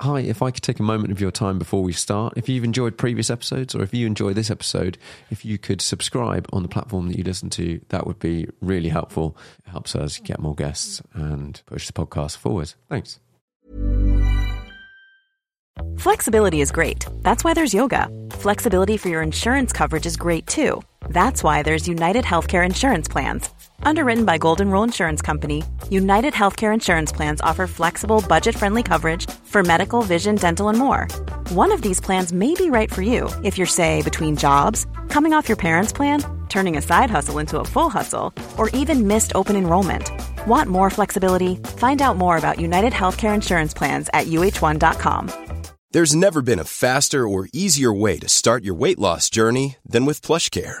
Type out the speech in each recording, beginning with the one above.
Hi, if I could take a moment of your time before we start, if you've enjoyed previous episodes or if you enjoy this episode, if you could subscribe on the platform that you listen to, that would be really helpful. It helps us get more guests and push the podcast forward. Thanks. Flexibility is great. That's why there's yoga. Flexibility for your insurance coverage is great too. That's why there's United Healthcare Insurance Plans. Underwritten by Golden Rule Insurance Company, United Healthcare Insurance Plans offer flexible, budget friendly coverage for medical, vision, dental, and more. One of these plans may be right for you if you're, say, between jobs, coming off your parents' plan, turning a side hustle into a full hustle, or even missed open enrollment. Want more flexibility? Find out more about United Healthcare Insurance Plans at uh1.com. There's never been a faster or easier way to start your weight loss journey than with PlushCare.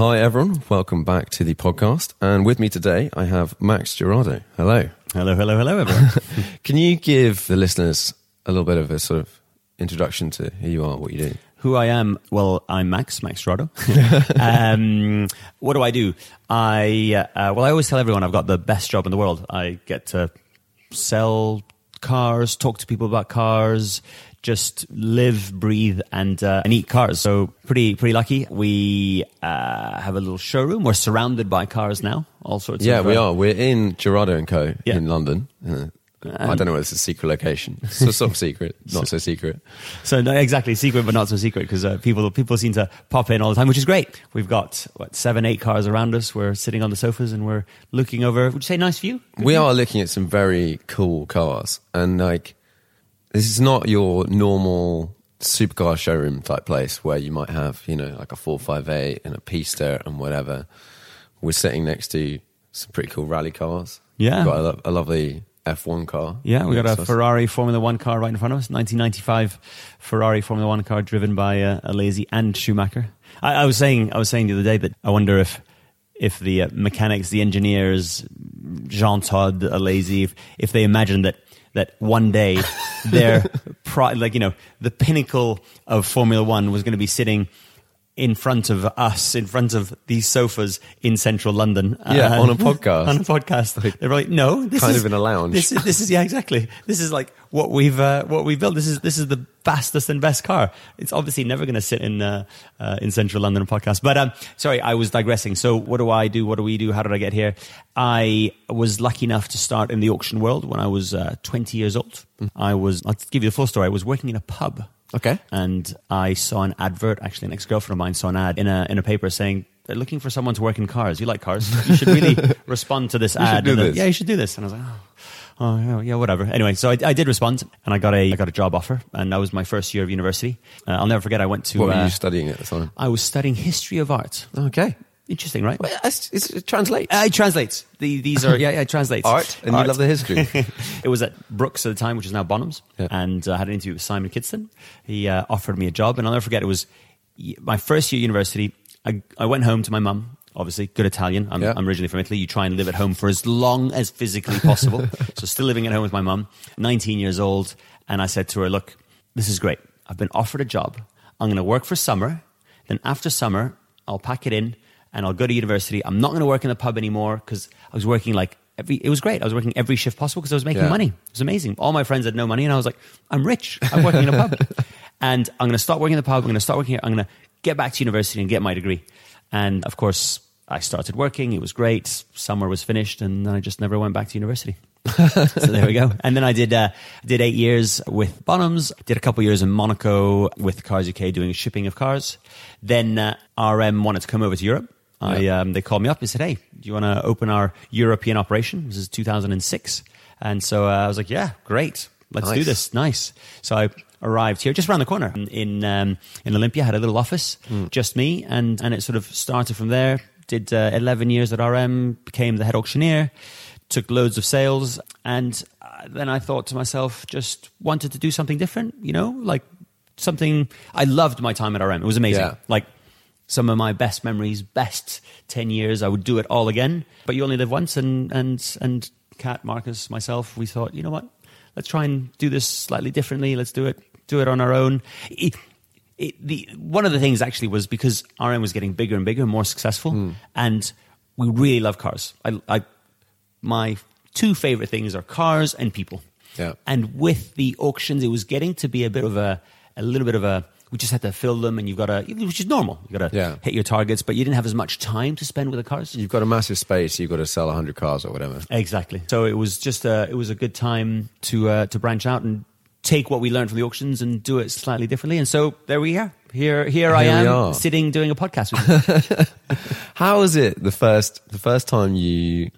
Hi, everyone. Welcome back to the podcast. And with me today, I have Max Girardo. Hello. Hello, hello, hello, everyone. Can you give the listeners a little bit of a sort of introduction to who you are, what you do? Who I am? Well, I'm Max, Max Strado. um, what do I do? I, uh, well, I always tell everyone I've got the best job in the world. I get to sell cars, talk to people about cars, just live, breathe, and uh, and eat cars. So pretty pretty lucky. We uh, have a little showroom. We're surrounded by cars now. All sorts. Of Yeah, of, we are. We're in Girardo and Co. Yeah. in London. Uh, I don't know whether it's a secret location. Sort of secret, not so secret. So no, exactly secret, but not so secret because uh, people people seem to pop in all the time, which is great. We've got what seven, eight cars around us. We're sitting on the sofas and we're looking over. Would you say nice view? Good We view? are looking at some very cool cars, and like this is not your normal supercar showroom type place where you might have you know like a four five eight and a Pista and whatever. We're sitting next to some pretty cool rally cars. Yeah. We've got a, lo- a lovely F one car. Yeah, we got a. Ferrari Formula One car right in front of us. 1995 Ferrari Formula One car driven by uh, Alesi and Schumacher. I, I was saying, I was saying the other day that I wonder if if the uh, mechanics, the engineers, Jean Todt, Alesi, if, if they imagined that that one day their pri- like you know the pinnacle of Formula One was going to be sitting. In front of us, in front of these sofas in central London, Yeah, And- on a podcast. on a podcast. They're like, no, this Kind is of in a lounge. This is this is yeah, exactly. This is like what we've uh, what we've built. This is this is the fastest and best car. It's obviously never going to sit in uh, uh, in central London podcast. But um, sorry, I was digressing. So what do I do? What do we do? How did I get here? I was lucky enough to start in the auction world when I was uh, 20 years old. I was. I'll give you the full story. I was working in a pub. Okay. And I saw an advert. Actually, an ex girlfriend of mine saw an ad in a in a paper saying. They're looking for someone to work in cars. You like cars? You should really respond to this should ad. do And then- this. yeah, you should do this. And I was like, oh, oh yeah, yeah, whatever. Anyway, so I, I did respond, and I got a I got a job offer, and that was my first year of university. Uh, I'll never forget. I went to. What were uh, you studying at the time? I was studying history of art. Okay. Interesting, right? Well, it's, it's, it translates. Uh, it translates. The, these are yeah, yeah, it translates. Art, and you love the history. it was at Brooks at the time, which is now Bonhams, Yeah. and uh, I had an interview with Simon Kidston. He uh, offered me a job, and I'll never forget. It was my first year at university. I, I went home to my mum. Obviously, good Italian. I'm, Yeah. I'm originally from Italy. You try and live at home for as long as physically possible. so, still living at home with my mum, 19 years old, and I said to her, "Look, this is great. I've been offered a job. I'm going to work for summer. Then after summer, I'll pack it in and I'll go to university. I'm not going to work in the pub anymore because I was working like every. It was great. I was working every shift possible because I was making Yeah. money. It was amazing. All my friends had no money, and I was like, I'm rich. I'm working in a pub, and I'm going to start working in the pub. I'm going to start working here. I'm going to get back to university and get my degree. And of course, I started working. It was great. Summer was finished, and then I just never went back to university. so there we go. And then I did uh, did eight years with Bonhams. Did a couple years in Monaco with Cars UK doing shipping of cars. Then uh, RM wanted to come over to Europe. I um, they called me up and said, "Hey, do you want to open our European operation?" This is 2006, and so uh, I was like, "Yeah, great, let's do this. Nice." So I arrived here just around the corner in um, in Olympia. Had a little office, just me, and and it sort of started from there. Did uh, 11 years at RM, became the head auctioneer, took loads of sales, and uh, then I thought to myself, just wanted to do something different. You know, like something. I loved my time at RM. It was amazing. Yeah. Like some of my best memories, best ten years. I would do it all again. But you only live once, and and and Kat, Marcus, myself, we thought, you know what? Let's try and do this slightly differently. Let's do it do it on our own. It, it, the one of the things actually was because RM was getting bigger and bigger, and more successful, hmm. and we really love cars. I, I my two favorite things are cars and people. Yeah. And with the auctions, it was getting to be a bit of a, a little bit of a, we just had to fill them and you've got to, which is normal. You've got to Yeah. hit your targets, but you didn't have as much time to spend with the cars. You've got a massive space. You've got to sell 100 cars or whatever. Exactly. So it was just a, it was a good time to, uh, to branch out and take what we learned from the auctions and do it slightly differently. And so there we are. Here, here, I Here we am sitting doing a podcast with you. How was it the first the first time you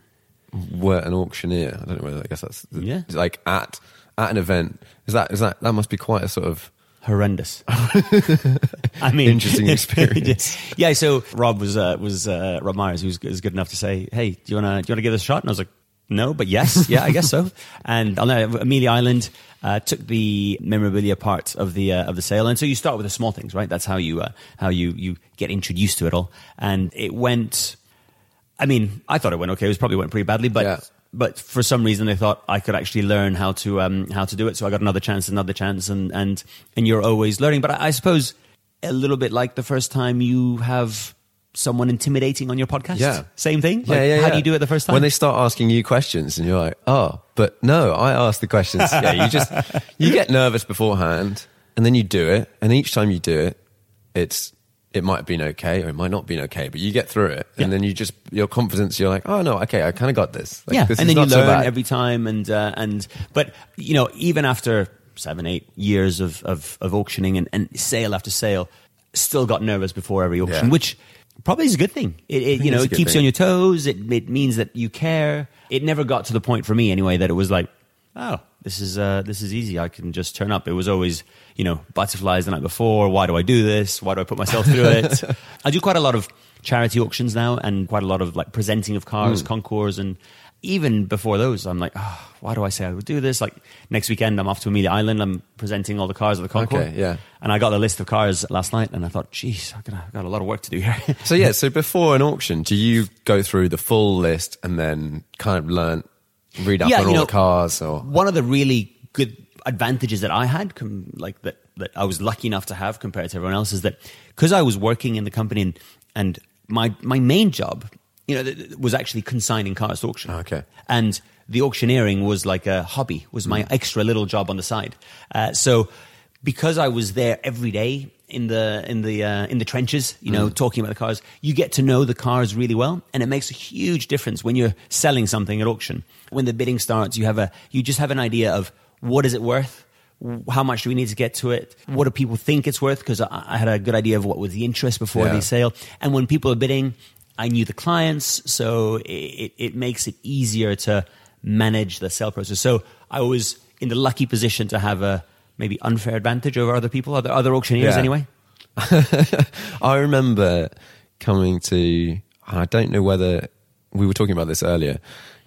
were an auctioneer? I don't know whether I guess that's Yeah. like at at an event. Is that is that that must be quite a sort of horrendous. I mean, Interesting experience. yeah. So Rob was uh, was uh, Rob Myers, who was, was good enough to say, "Hey, do you wanna do you wanna give this a shot?" And I was like, "No, but yes, yeah, I guess so." And I'll know Amelia Island uh, took the memorabilia part of the uh, of the sale, and so you start with the small things, right? That's how you uh, how you you get introduced to it all, and it went. I mean, I thought it went okay. It was probably went pretty badly, but Yeah. But for some reason they thought I could actually learn how to um, how to do it. So I got another chance, another chance, and and and you're always learning. But I, I suppose a little bit like the first time you have someone intimidating on your podcast. Yeah. same thing. yeah, Like, yeah, How yeah. do you do it the first time? When they start asking you questions and you're like, oh, but no, I asked the questions. yeah, you just you get nervous beforehand and then you do it, and each time you do it, it's it might have been okay or it might not have been okay, but you get through it, Yeah. and then you just your confidence. You're like, oh no, okay, I kind of got this. Like, yeah, this and is then you not so learn bad. every time, and uh, and but you know even after seven, eight years of of, of auctioning and, and sale after sale, still got nervous before every auction, Yeah. which probably is a good thing. It, it you know it keeps you on your toes. It it means that you care. It never got to the point for me anyway that it was like, oh, this is uh, this is easy. I can just turn up. It was always you know butterflies the night before. Why do I do this? Why do I put myself through it? I do quite a lot of charity auctions now and quite a lot of like presenting of cars, concours, and even before those, I'm like, oh, why do I say I would do this? Like next weekend, I'm off to Amelia Island. I'm presenting all the cars of the concours. Okay, yeah. And I got the list of cars last night, and I thought, geez, I've got, I've got a lot of work to do here. So yeah, so before an auction, do you go through the full list and then kind of learn, read up Yeah, on all know, the cars, or one of the really good advantages that I had, com- like that, that I was lucky enough to have compared to everyone else, is that because I was working in the company and, and my my main job, you know, th- th- was actually consigning cars to auction. Okay. and the auctioneering was like a hobby, was my extra little job on the side. Uh, so because I was there every day in the in the uh, in the trenches, you know, talking about the cars, you get to know the cars really well, and it makes a huge difference when you're selling something at auction. When the bidding starts, you have a you just have an idea of what is it worth. How much do we need to get to it? What do people think it's worth? Because I, I had a good idea of what was the interest before Yeah. the sale. And when people are bidding, I knew the clients, so it, it, it makes it easier to manage the sale process. So I was in the lucky position to have a maybe unfair advantage over other people, other other auctioneers Yeah. anyway. I remember coming to, I don't know whether we were talking about this earlier.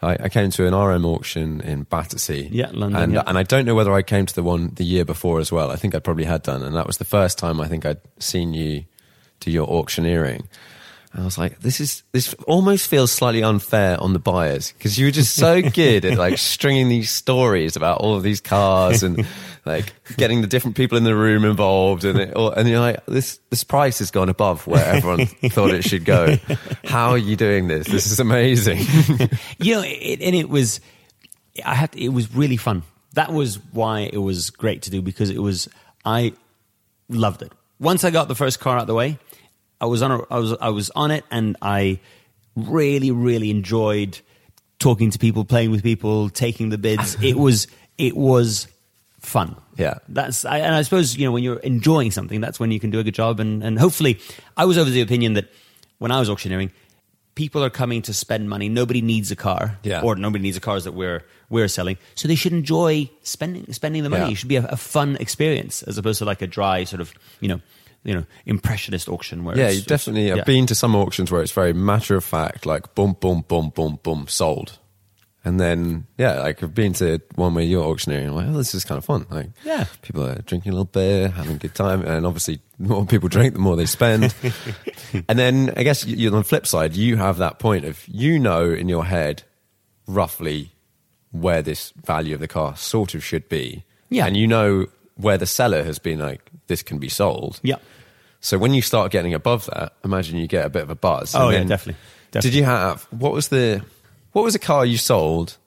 I, I came to an RM auction in Battersea. Yeah, London, And, yeah. and I don't know whether I came to the one the year before as well. I think I probably had done. And that was the first time I think I'd seen you do your auctioneering. And I was like, this is, this almost feels slightly unfair on the buyers because you were just so good at like stringing these stories about all of these cars and like getting the different people in the room involved and it, all, and you're like, this, this price has gone above where everyone thought it should go. How are you doing this? This is amazing. you know, it, and it was, I had, to, it was really fun. That was why it was great to do because it was, I loved it. Once I got the first car out of the way, I was on, a, I was, I was on it, and I really, really enjoyed talking to people, playing with people, taking the bids. it was it was fun. Yeah. That's I, and I suppose you know when you're enjoying something, that's when you can do a good job. And and hopefully, I was over the opinion that when I was auctioneering, people are coming to spend money. Nobody needs a car, Yeah. or nobody needs the cars that we're we're selling. So they should enjoy spending spending the money. Yeah. It should be a, a fun experience as opposed to like a dry sort of you know you know impressionist auction where Yeah, it's- you definitely. yeah. I've been to some auctions where it's very matter of fact, like boom, boom, boom, boom, boom, sold. And then, yeah, like I've been to one where you're auctioneering. I'm like, oh, this is kind of fun. Like, Yeah. people are drinking a little beer, having a good time, and obviously, the more people drink, the more they spend. and then, I guess you, on the flip side, you have that point of you know in your head roughly where this value of the car sort of should be, Yeah. and you know where the seller has been like, this can be sold. Yeah. So when you start getting above that, imagine you get a bit of a buzz. Oh, And yeah, then- definitely. Did you have what was the what was the car you sold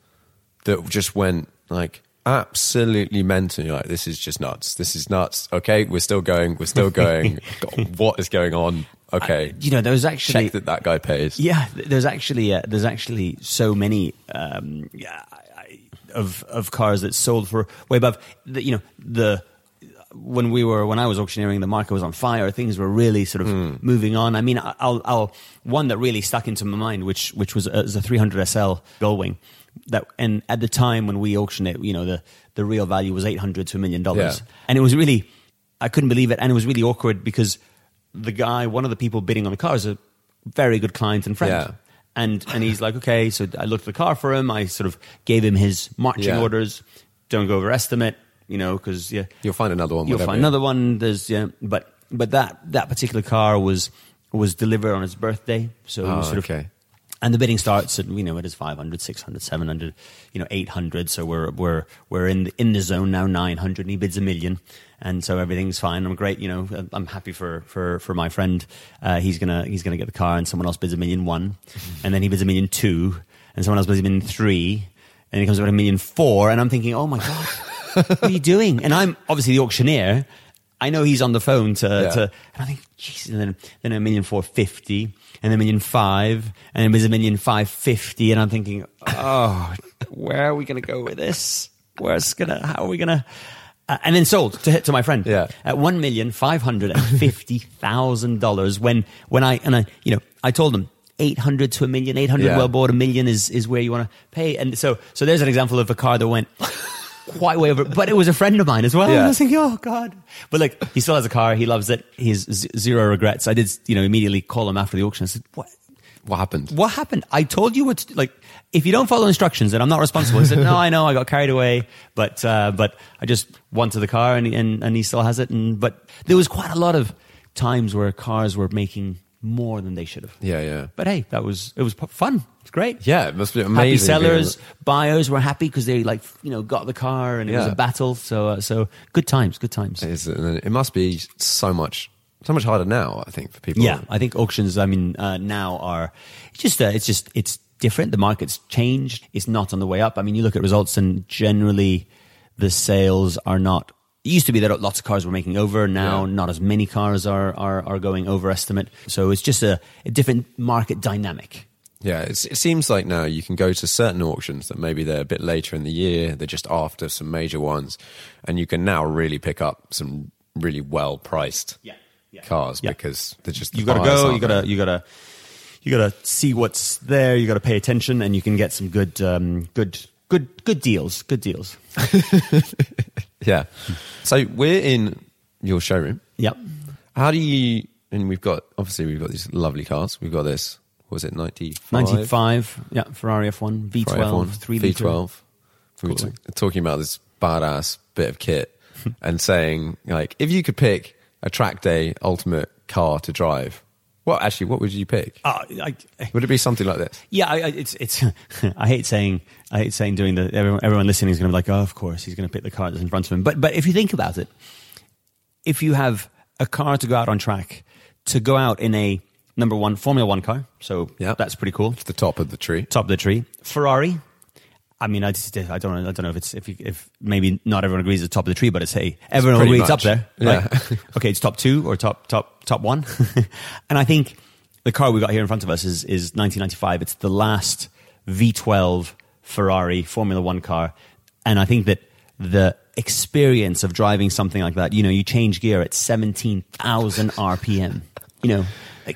that just went like absolutely mental? You're like, this is just nuts. This is nuts. Okay, we're still going. We're still going. God, what is going on? Okay, you know there was actually check that that guy pays. Yeah, there's actually uh, there's actually so many um, yeah, I- I- of of cars that sold for way above. The, you know the when we were when I was auctioneering, the market was on fire. Things were really sort of Hmm. moving on. I mean, I- I'll, I'll one that really stuck into my mind, which which was a, was a 300 SL Gullwing. That and at the time when we auctioned it, you know the the real value was 800 to a million dollars, Yeah. and it was really I couldn't believe it, and it was really awkward because the guy, one of the people bidding on the car, is a very good client and friend. Yeah. And and he's like, okay, so I looked at the car for him. I sort of gave him his marching Yeah. orders. Don't go over estimate, you know, because yeah, You'll find another one. you'll find another one. There's yeah, but but that that particular car was was delivered on his birthday, so Oh, sort of okay. and the bidding starts at you know it is 500 600 700 you know 800 so we're we're we're in the, in the zone now 900 and he bids a million and so everything's fine i'm great you know i'm happy for for for my friend uh, he's gonna he's gonna get the car and someone else bids a million one and then he bids a million two and someone else bids a million three and he comes up with a million four and i'm thinking oh my god what are you doing and i'm obviously the auctioneer I know he's on the phone to, Yeah. to and I think, Jesus, and then then a million four fifty, and a million five, and then there's a million five fifty, and I'm thinking, oh, where are we going to go with this? Where's gonna? How are we gonna? Uh, and then sold to hit to my friend Yeah. at one million five hundred and fifty thousand dollars. When when I and I you know I told him. 800 to a million, 800 Yeah. well bought, a million is, is where you want to pay. And so, so there's an example of a car that went quite way over, but it was a friend of mine as well. Yeah. And I was thinking, oh God. But like, he still has a car. He loves it. He has z- zero regrets. I did, you know, immediately call him after the auction. I said, what, What happened? what happened? I told you what, to, like, if you don't follow instructions, then I'm not responsible. He said, no, I know, I got carried away, but, uh, but I just wanted the car and, and, and he still has it. And, but there was quite a lot of times where cars were making more than they should have. Yeah, yeah. But hey, that was, it was fun. It's great Yeah, it must be amazing. happy sellers, buyers were happy because they like you know got the car and it was a battle. So uh, so good times, good times. It, is, it must be so much, so much harder now. I think for people. Yeah, I think auctions. I mean, uh, now are it's just uh, it's just it's different. The market's changed. It's not on the way up. I mean, you look at results and generally the sales are not. It used to be that lots of cars were making over. Now, Yeah. not as many cars are are, are going over estimate. So it's just a, a different market dynamic. Yeah, it's, it seems like now you can go to certain auctions that maybe they're a bit later in the year, they're just after some major ones, and you can now really pick up some really well priced Yeah, yeah. cars Yeah. because they're just the you gotta go. You gotta there. you gotta you gotta see what's there. You gotta pay attention, and you can get some good um, good good good deals. Good deals. yeah. So we're in your showroom. Yep. How do you? And we've got obviously we've got these lovely cars. We've got this. What was it ninety Ninety five. Yeah. Ferrari F one V twelve three V liter. twelve. We were t- talking about this badass bit of kit and saying like, if you could pick a track day ultimate car to drive, well, actually, what would you pick? Uh, I, Would it be something like this? yeah, I- it's it's. I hate saying I hate saying doing the everyone, everyone listening is going to be like, oh, of course he's going to pick the car that's in front of him. But but if you think about it, if you have a car to go out on track, to go out in a number one Formula One car, so Yeah. that's pretty cool. It's the top of the tree. top of the tree. Ferrari. I mean, I just I don't know, I don't know if it's if you, if maybe not everyone agrees it's top of the tree, but it's hey everyone agrees it's up there. Right? okay, it's top two or top top top one, and I think the car we got here in front of us is is 1995. It's the last V12 Ferrari Formula One car, and I think that the experience of driving something like that, you know, you change gear at 17,000 RPM. You know,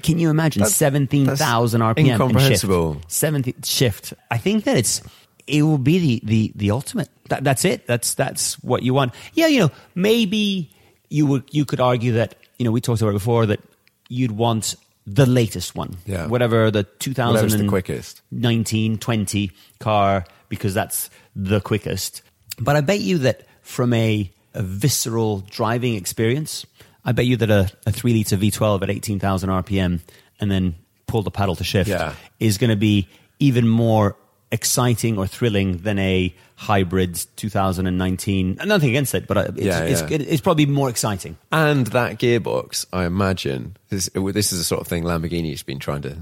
can you imagine That's- 17,000 RPM incomprehensible. shift? 70 shift. I think that it's it will be the the the ultimate. That, that's it. That's that's what you want. Yeah, you know, maybe you would you could argue that you know we talked about it before that you'd want the latest one. Yeah. Whatever the 2000 the quickest. 19, 20 car because that's the quickest. But I bet you that from a, a visceral driving experience, I bet you that a, a three liter V12 at 18,000 RPM and then pull the paddle to shift Yeah. is going to be even more exciting or thrilling than a hybrid 2019. Nothing against it, but uh, it's, Yeah, yeah. it's probably more exciting. And that gearbox, I imagine, this, this is the sort of thing Lamborghini's been trying to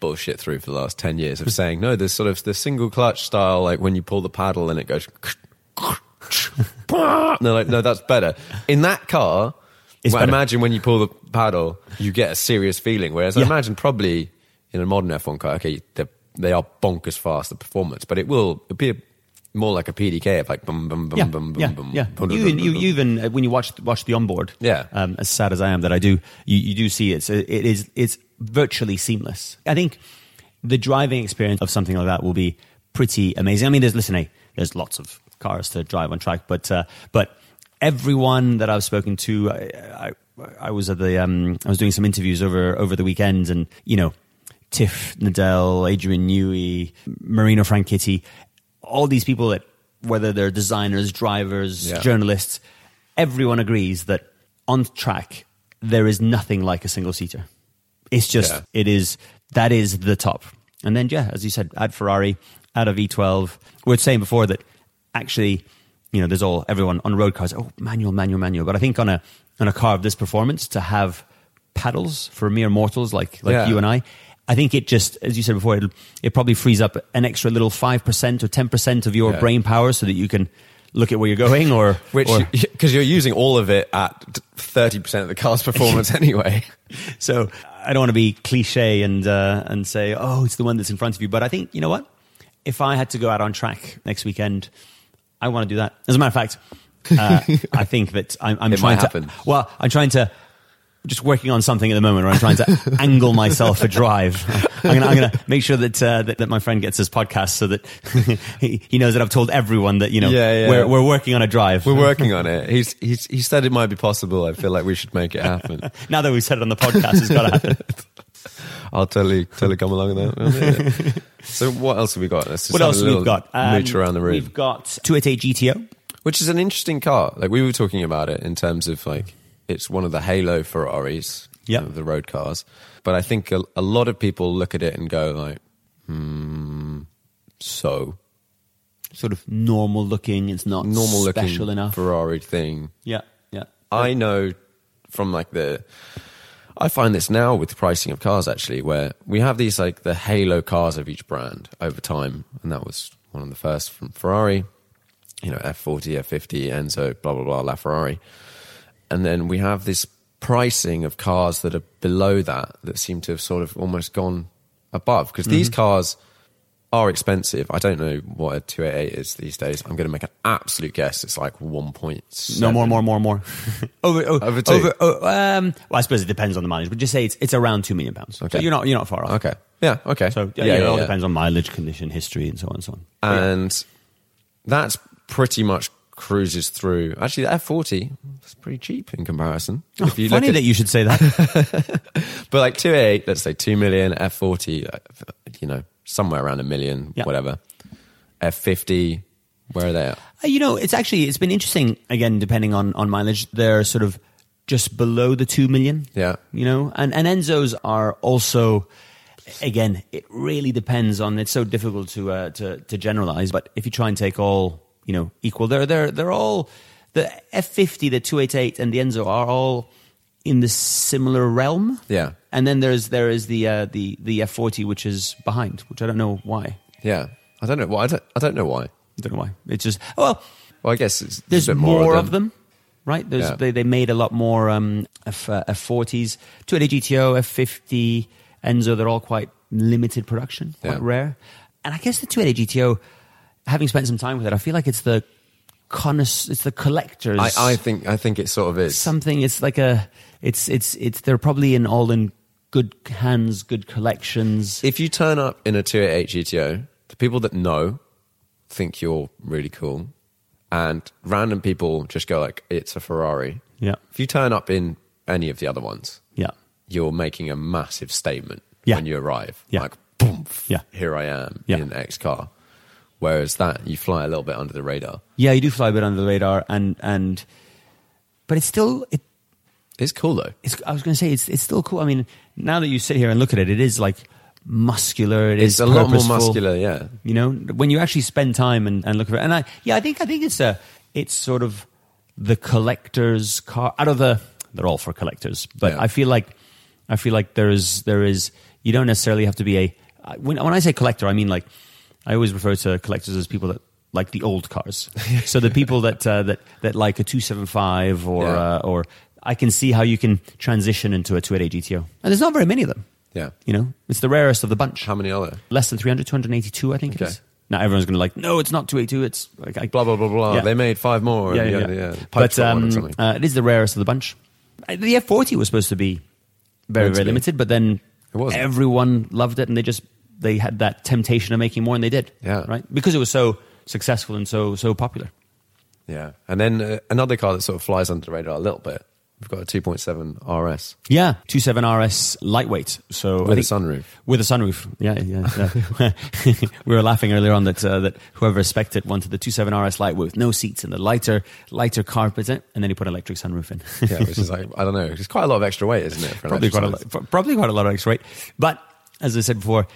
bullshit through for the last 10 years of saying, no, there's sort of the single clutch style, like when you pull the paddle and it goes. no, like, no, that's better. In that car, well, imagine when you pull the paddle, you get a serious feeling. Whereas I imagine probably in a modern F1 car, okay, they're, bonkers fast, the performance, but it will it'll be a, more like a PDK of like bum, bum, bum, yeah, bum, bum, yeah, bum, yeah. bum, even- you, bum, you even uh, when you watch watch the onboard, Yeah. Um, as sad as I am that I do, you, you do see it's it is it's virtually seamless. I think the driving experience of something like that will be pretty amazing. I mean, there's listen, hey, there's lots of cars to drive on track, but uh, but everyone that I've spoken to, I, I, I was at the um, I was doing some interviews over over the weekend, and you know. Tiff Needell, Adrian Newey, Marino Franchitti, all these people that, whether they're designers, drivers, Yeah. journalists, everyone agrees that on track, there is nothing like a single seater. It's just, Yeah. it is, that is the top. And then, yeah, as you said, add Ferrari, add a V12. We were saying before that actually, you know, there's all, everyone on road cars, oh, manual, manual, manual. But I think on a, on a car of this performance, to have paddles for mere mortals like, like Yeah. you and I, I think it just, as you said before, it, it probably frees up an extra little 5% or 10% of your Yeah. brain power so that you can look at where you're going or, Which, because you're using all of it at 30% of the car's performance anyway. So I don't want to be cliche and uh, and say, oh, it's the one that's in front of you. But I think you know what? If I had to go out on track next weekend, I want to do that. As a matter of fact, uh, I think that I'm, I'm It trying might to. happen. Well, I'm trying to. Just working on something at the moment where I'm trying to angle myself a drive. I'm I'm gonna make sure that, uh, that that my friend gets his podcast so that he, he knows that I've told everyone that you know Yeah, yeah. we're we're working on a drive. We're working on it. He's, he's, he said it might be possible. I feel like we should make it happen. now that we've said it on the podcast, it's got to happen. I'll totally, totally come along with that. so what else have we got? What else a have little we got? Um, mooch around the room. We've got 288 GTO. which is an interesting car. Like we were talking about it in terms of like it's one of the halo Ferraris, Yeah. of the road cars. But I think a, a lot of people look at it and go like, hmm, so sort of normal looking. It's not normal looking special enough. Ferrari thing. yeah, yeah. I know from like the I find this now with the pricing of cars actually, where we have these like the halo cars of each brand over time, and that was one of the first from Ferrari, you know, F40, F50, Enzo, blah blah blah, LaFerrari, and then we have this pricing of cars that are below that that seem to have sort of almost gone above because these cars are expensive. I don't know what a 288 is these days. I'm going to make an absolute guess. It's like 1.7. No more, more, more, more. over, oh, Over two? oh, um, well, I suppose it depends on the mileage, but just say it's it's around two million pounds. Okay. So you're not you're not far off. Okay. Yeah. Okay. So yeah, yeah, it all yeah. depends on mileage, condition, history, and so on and so on. Yeah. and that's pretty much cruises through. Actually, the F40 is pretty cheap in comparison. Oh, funny that you should say that. but like 288, let's say 2 million, F40, uh, you know, somewhere around a million, Yeah. whatever. F50, where are they at? Uh, you know, it's actually it's been interesting. Again, depending on on mileage, they're sort of just below the two million. Yeah. you know, and and Enzos are also. Again, it really depends on. It's so difficult to uh, to to generalize, but if you try and take all you know equal, they're they're they're all the F fifty, the two eight eight, and the Enzo are all in the similar realm. Yeah. and then there's there is the uh, the the F forty, which is behind, which I don't know why. Yeah. I don't know why. I don't, I don't know why. I don't know why. It's just well, Well, I guess it's there's a bit more, more, of them, right? There's, Yeah. they, they made a lot more um, F, uh, F40s, 280 GTO, F50, Enzo. They're all quite limited production, quite Yeah. rare. and I guess the 288 GTO, having spent some time with it, I feel like it's the connoisseur, it's the collectors. I, I think I think it sort of is. something. It's like a. It's it's it's. They're probably in all in good hands, good collections. if you turn up in a 288 GTO, the people that know think you're really cool, and random people just go like, "It's a Ferrari." Yeah. If you turn up in any of the other ones, Yeah. you're making a massive statement Yeah. when you arrive. Yeah. Like, boom, Yeah. here I am Yeah. in X car. Whereas that, you fly a little bit under the radar. Yeah, you do fly a bit under the radar, and and, but it's still it. It's cool though. It's, I was going to say it's it's still cool. I mean, now that you sit here and look at it, it is like muscular. It It's is a lot more muscular, yeah. You know, when you actually spend time and, and look at it, and I yeah, I think I think it's a it's sort of the collector's car out of the they're all for collectors, but Yeah. I feel like I feel like there is there is you don't necessarily have to be a when when I say collector, I mean like I always refer to collectors as people that like the old cars. so the people that uh, that that like a two seven five or Yeah. uh, or I can see how you can transition into a 288 GTO, and there's not very many of them. Yeah. You know, it's the rarest of the bunch How many are there? less than 300, 282, I think Okay. it is. Now everyone's going to like, no, it's not 282. It's like, I, Blah, blah, blah, blah. Yeah. They made five more. yeah, and yeah, the yeah. But got one or um, uh, it is the rarest of the bunch. Uh, The F40 was supposed to be very, very limited, but then It everyone loved it and they just, they had that temptation of making more and they did. Yeah. Right? Because it was so successful and so, so popular. yeah. And then uh, another car that sort of flies under the radar a little bit. We've got a 2.7 RS Yeah, 27 RS lightweight. So with a sunroof. With a sunroof, yeah, yeah. yeah. we were laughing earlier on that uh, that whoever spec'd it wanted the 27 RS light with no seats and the lighter lighter carpet, and then he put an electric sunroof in. Yeah, which is like, I don't know. It's quite a lot of extra weight, isn't it? Probably quite a lot, probably quite a lot of extra weight. But as I said before,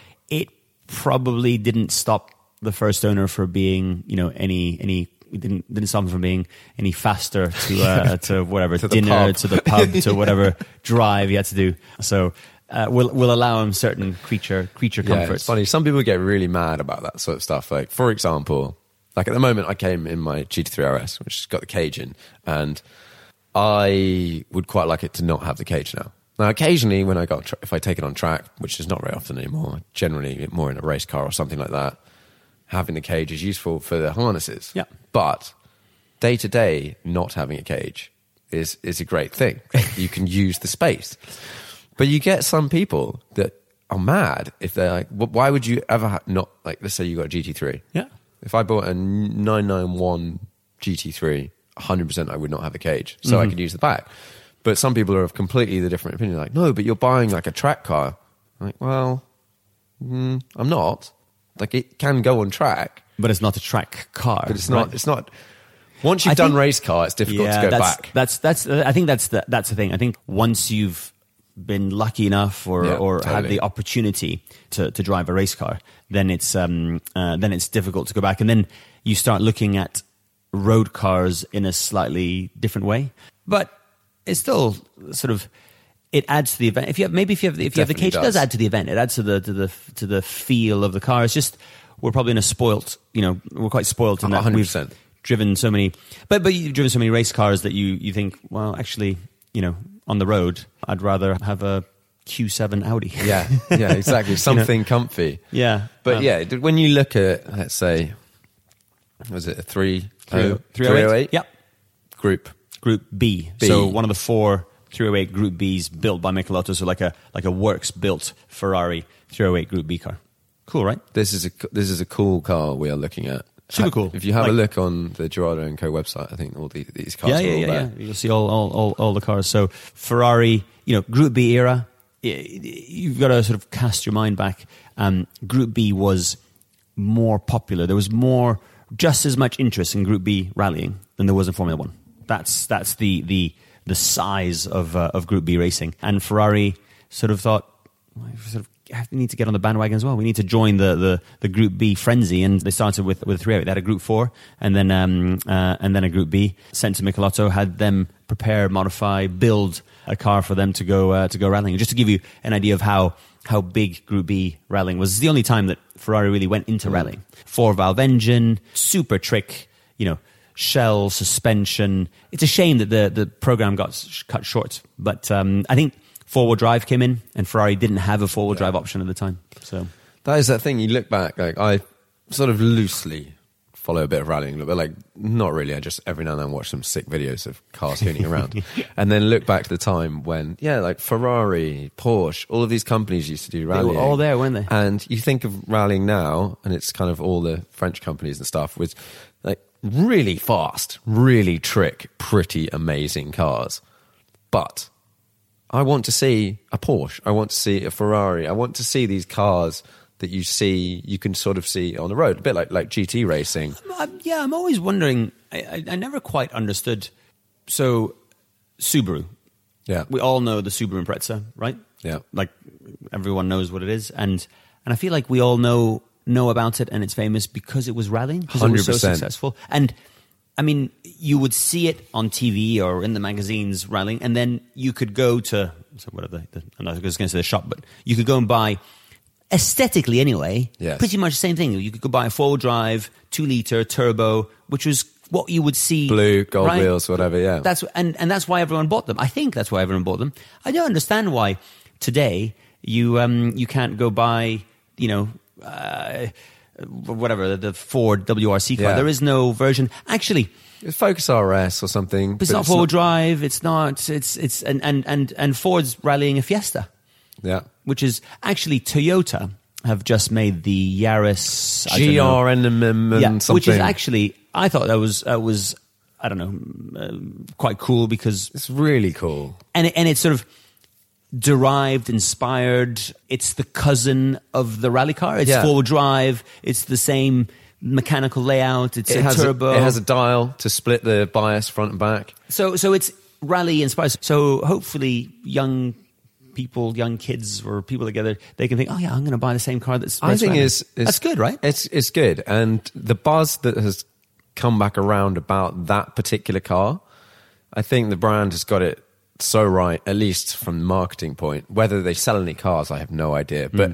probably didn't stop the first owner for being, you know, any any. Didn't didn't stop him from being any faster to uh, to whatever To dinner to the pub to whatever drive he had to do. So uh, we'll we'll allow him certain creature creature Yeah, comforts. it's funny. Some people get really mad about that sort of stuff. Like, for example, like at the moment, I came in my GT3 RS, which has got the cage in, and I would quite like it to not have the cage now. Now, occasionally, when I got tra- if I take it on track, which is not very often anymore, generally more in a race car or something like that, having the cage is useful for the harnesses. Yeah. But day to day, not having a cage is is a great thing. you can use the space. But you get some people that are mad if they're like, "Wh- why would you ever ha- not like? Let's say you got a GT3. Yeah. If I bought a 991 GT3, 100 percent I would not have a cage, so I mm-hmm. could use the back. But some people are of completely the different opinion. Like, no, but you're buying like a track car. I'm like, well, mm, I'm not. Like, it can go on track, but it's not a track car. but it's not. right? It's not. Once you've I done think- race car, it's difficult to go that's, back. That's that's. uh, I think that's the that's the thing. I think once you've been lucky enough or Yeah, or had the opportunity to to drive a race car, then it's um uh, then it's difficult to go back, and then you start looking at road cars in a slightly different way. But it's still sort of. It adds to the event. If you have, maybe if you have if you have the cage, it does does. add to the event. It adds to the to the to the feel of the car. It's just we're probably in a spoilt. You know, we're quite spoilt in that we've percent. driven so many, but but you've driven so many race cars that you you think, well, actually, you know, on the road, I'd rather have a Q7 Audi. Yeah, yeah, exactly. Something comfy. yeah. But Um, yeah, when you look at, let's say, was it a three, three- oh- 308? Yep. group? Group B. B. So one of the four 308 Group Bs built by Michelotto, so like a like a works built Ferrari 308 Group B car. Cool, right? This is a this is a cool car we are looking at. Super cool. If you have a look on the Girardo and Co website, I think all the, these cars yeah, are yeah, all yeah, there. yeah. You'll see all, all, all, all the cars. So Ferrari, you know, Group B era. You've got to sort of cast your mind back. Um, Group B was more popular. There was more, just as much interest in Group B rallying than there was in Formula One. That's that's the the the size of uh, of Group B racing. And Ferrari sort of thought, well, we sort of have- we need to get on the bandwagon as well. We need to join the, the, the Group B frenzy, and they started with with three. They had a Group Four, and then um, uh, and then a Group B. Sent to Michelotto, had them prepare, modify, build a car for them to go uh, to go rallying. Just to give you an idea of how how big Group B rallying was. It's the only time that Ferrari really went into rallying. Four valve engine, super trick, you know, shell suspension. It's a shame that the the program got cut short, but um, I think four wheel drive came in, and Ferrari didn't have a four wheel drive option at the time. So That is that thing. You look back, like I sort of loosely follow a bit of rallying, but like not really. I just every now and then watch some sick videos of cars hooning around, and then look back to the time when, yeah, like Ferrari, Porsche, all of these companies used to do were rallying. all there, weren't they? And you think of rallying now, and it's kind of all the French companies and stuff with really fast, really trick, pretty amazing cars, but. I want to see a Porsche. I want to see a Ferrari. I want to see these cars that you see, you can sort of see on the road, a bit like, like GT racing. I'm- yeah, I'm always wondering. I, I, I never quite understood. So, Subaru. Yeah. We all know the Subaru Impreza, right? Yeah. Like everyone knows what it is, and and I feel like we all know know about it, and it's famous because it was rallying, because it was so successful. And I mean, you would see it on TV or in the magazines rallying, and then you could go to so whatever. The, I'm not going to say the shop, but you could go and buy. Aesthetically, anyway, Yes. pretty much the same thing. You could go buy a four-wheel drive, two liter turbo, which was what you would see Blue, gold right? wheels, whatever, yeah. That's and and that's why everyone bought them. I think that's why everyone bought them. I don't understand why today you um you can't go buy you know uh, whatever the Ford WRC car. Yeah. There is no version actually. Focus RS or something. It's but not four drive. It's not. It's it's and and and and Ford's rallying a Fiesta, Yeah. which is actually Toyota have just made the Yaris I don't know. GRNM and yeah, something. which is actually I thought that was that was I don't know uh, quite cool because It's really cool. and it, and it's sort of derived, inspired. It's the cousin of the rally car. It's Yeah. four wheel drive. It's the same mechanical layout. It's It a turbo. A, it has a dial to split the bias front and back. so so it's rally inspired. So hopefully young people, young kids, or people together, they can think, oh yeah, I'm going to buy the same car that's. I think is that's good, right? It's it's good, and the buzz that has come back around about that particular car, I think the brand has got it so right, at least from the marketing point. Whether they sell any cars, I have no idea. Hmm. But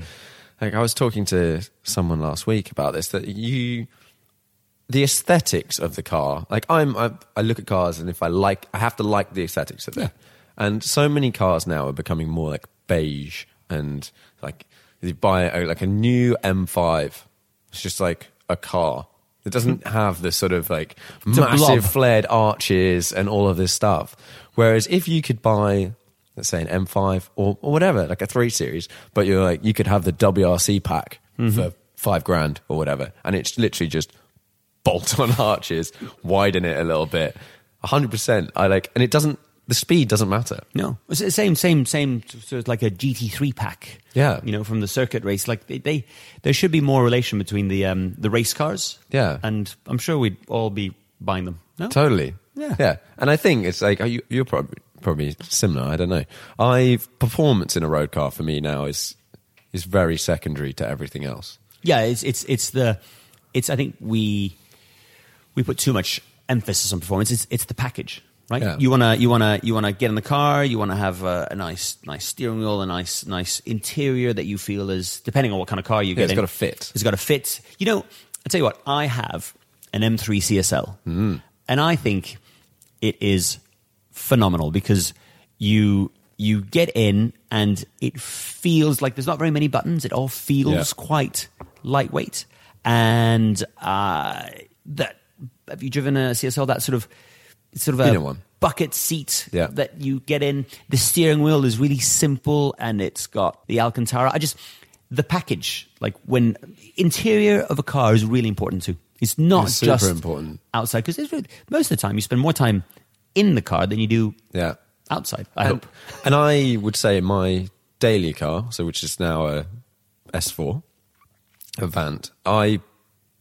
like I was talking to someone last week about this that you. The aesthetics of the car, like I'm, I, I look at cars, and if I like, I have to like the aesthetics of it. And so many cars now are becoming more like beige and like you buy a, like a new M5. It's just like a car. It doesn't have the sort of like a massive flared arches and all of this stuff. Whereas if you could buy, let's say an M5 or, or whatever, like a three series, but you're like, you could have the WRC pack mm-hmm. for five grand or whatever. And it's literally just bolt on arches, widen it a little bit. 100%. I like, and it doesn't, the speed doesn't matter. No, it's the same, same, same. So it's like a GT3 pack. Yeah. you know, from the circuit race. Like they, they there should be more relation between the um, the race cars. Yeah. and I'm sure we'd all be buying them. No, Totally. Yeah. Yeah. And I think it's like, you, you're probably, probably similar. I don't know. I, performance in a road car for me now is, is very secondary to everything else. yeah, it's it's it's the it's. I think we we put too much emphasis on performance. It's it's the package. Right, Yeah. you wanna you wanna you wanna get in the car. You wanna have a, a nice nice steering wheel, a nice nice interior that you feel is depending on what kind of car you Yeah, get. it's in, gotta fit. It's got to fit. You know, I tell you what, I have an M3 CSL, Mm. and I think it is phenomenal because you you get in and it feels like there's not very many buttons. It all feels Yeah. quite lightweight, and uh, that have you driven a CSL? That sort of sort of a one. bucket seat Yeah. that you get in. The steering wheel is really simple and it's got the Alcantara. I just the package, like when interior of a car is really important too. It's not It's super just important. outside because really, most of the time you spend more time in the car than you do Yeah. outside. I and, hope. And I would say my daily car, so which is now a S4, Avant. I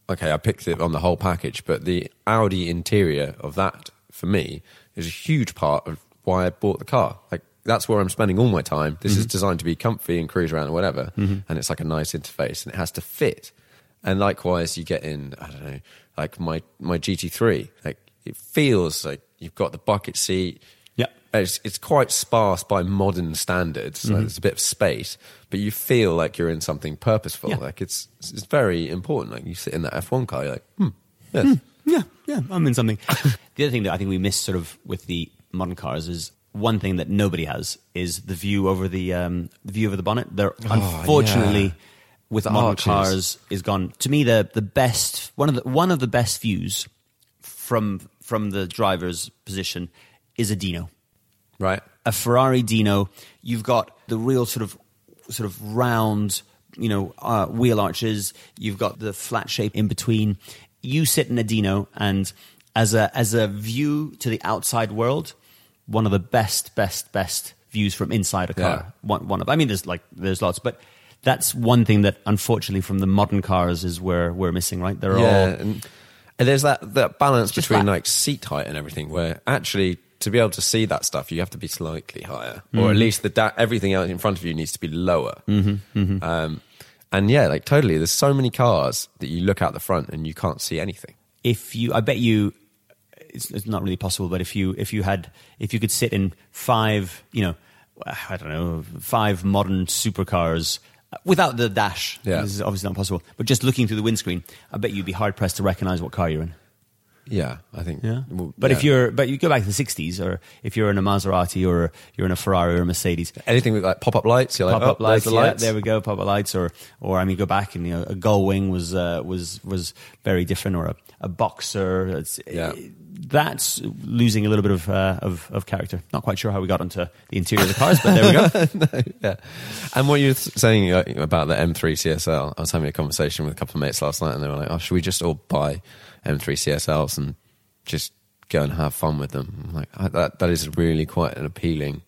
okay, I picked it on the whole package, but the Audi interior of that for me is a huge part of why I bought the car. Like that's where I'm spending all my time. This is mm-hmm. designed to be comfy and cruise around and whatever, mm-hmm. and it's like a nice interface and it has to fit. And likewise, you get in I don't know, like my my GT3, like it feels like you've got the bucket seat. Yeah. It's, it's quite sparse by modern standards. So mm-hmm. there's a bit of space, but you feel like you're in something purposeful. Yeah. Like it's it's very important. Like you sit in that F1 car, you're like, hmm, yes. Hmm. Yeah, yeah, I'm in something. the other thing that I think we miss sort of with the modern cars is one thing that nobody has is the view over the um, the view over the bonnet. There, unfortunately, with The modern arches. cars is gone. To me, the the best one of the one of the best views from from the driver's position is a Dino. right? a Ferrari Dino, you've got the real sort of sort of round, you know, uh, wheel arches. You've got the flat shape in between. You sit in a Dino, and as a as a view to the outside world, one of the best, best, best views from inside a car. Yeah. One, one of. I mean, there's like there's lots, but that's one thing that unfortunately from the modern cars is where we're missing. Right? They're yeah, all and, and there's that that balance between flat. like seat height and everything, where actually to be able to see that stuff, you have to be slightly higher, or Mm-hmm. at least the da- everything else in front of you needs to be lower. Mm-hmm, Um, and yeah, like totally, there's so many cars that you look out the front and you can't see anything. if you i bet you it's, it's not really possible but if you if you had if you could sit in five you know i don't know five modern supercars without the dash Yeah. this is obviously not possible but just looking through the windscreen i bet you'd be hard pressed to recognize what car you're in Yeah, I think. yeah well, but if you're but you go back to the 60s or if you're in a maserati or you're in a ferrari or a mercedes anything with like pop up lights, you're like, pop up oh, lights, the yeah, lights. there we go, pop up lights, or or I mean, go back and you know, a gull wing was uh, was was very different, or a, a boxer. It's, Yeah. that's losing a little bit of, uh, of of character. Not quite sure how we got onto the interior of the cars, but there we go. yeah. And what you're saying about the M3 CSL, I was having a conversation with a couple of mates last night, and they were like, "Oh, should we just all buy M3 CSLs and just go and have fun with them?" I'm like, I, that that is really quite an appealing.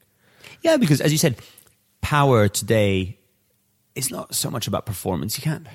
yeah, because as you said, power today is not so much about performance. You can't.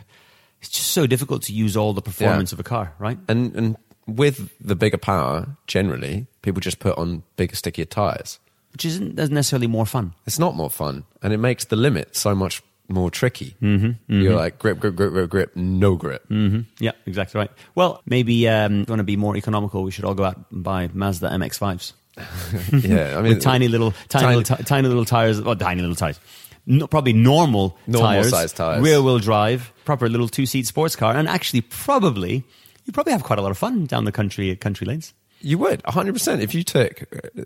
It's just so difficult to use all the performance Yeah. of a car, right? And and with the bigger power, generally, people just put on bigger, stickier tires. Which isn't necessarily more fun. It's not more fun, and it makes the limit so much more tricky. Mm-hmm, You're like grip, grip, grip, grip, grip, no grip. hmm Yeah, exactly right. Well, maybe um, want to be more economical. We should all go out and buy Mazda MX-5s. yeah, I mean, with tiny little, tiny, tiny- little, ti- tiny little tires. Well, tiny little tires. No, probably normal, Normal tires, size tires. rear wheel drive, proper little two seat sports car, and actually, probably you probably have quite a lot of fun down the country country lanes. You would, 100%. If you took uh,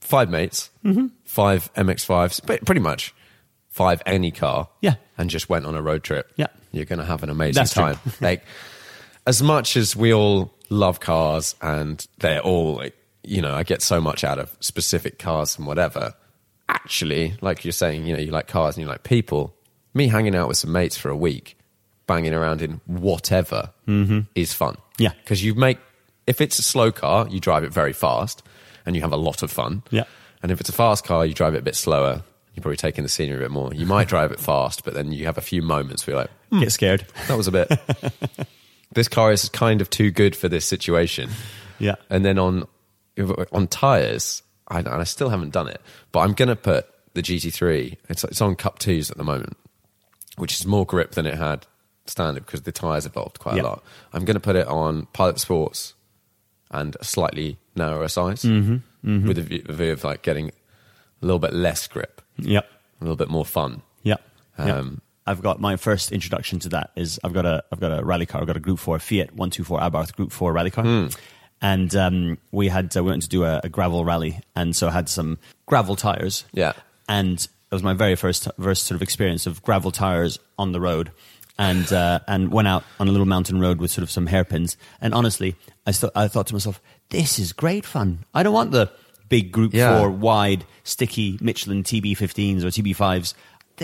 five mates, Mm-hmm. five MX5s, but pretty much five any car, Yeah. and just went on a road trip, Yeah. you're going to have an amazing That's time. like, as much as we all love cars and they're all like, you know, I get so much out of specific cars and whatever. Actually, like you're saying, you know, you like cars and you like people. Me hanging out with some mates for a week, banging around in whatever, is fun. Mm-hmm. Yeah. because you make if it's a slow car, you drive it very fast, and you have a lot of fun. Yeah. and if it's a fast car, you drive it a bit slower. You're probably taking the scenery a bit more. You might drive it fast, but then you have a few moments where you're like, Get scared. that was a bit. this car is kind of too good for this situation. Yeah. And then on on tires, I, and I still haven't done it, but I'm going to put the GT3. It's it's on Cup Twos at the moment, which is more grip than it had standard because the tires evolved quite a lot. I'm going to put it on Pilot Sports and a slightly narrower size Mm-hmm, with a view, a view of like getting a little bit less grip, Yep. a little bit more fun. Yeah. yeah. Um, I've got my first introduction to that is I've got a I've got a rally car. I've got a Group Four Fiat One Two Four Abarth Group Four rally car, Hmm. and um, we had uh, we went to do a, a gravel rally, and so I had some gravel tires. Yeah. and it was my very first first sort of experience of gravel tires on the road, and uh, and went out on a little mountain road with sort of some hairpins. And honestly, I st- I thought to myself, this is great fun. I don't want the big Group Yeah. Four wide sticky Michelin TB15s or TB5s.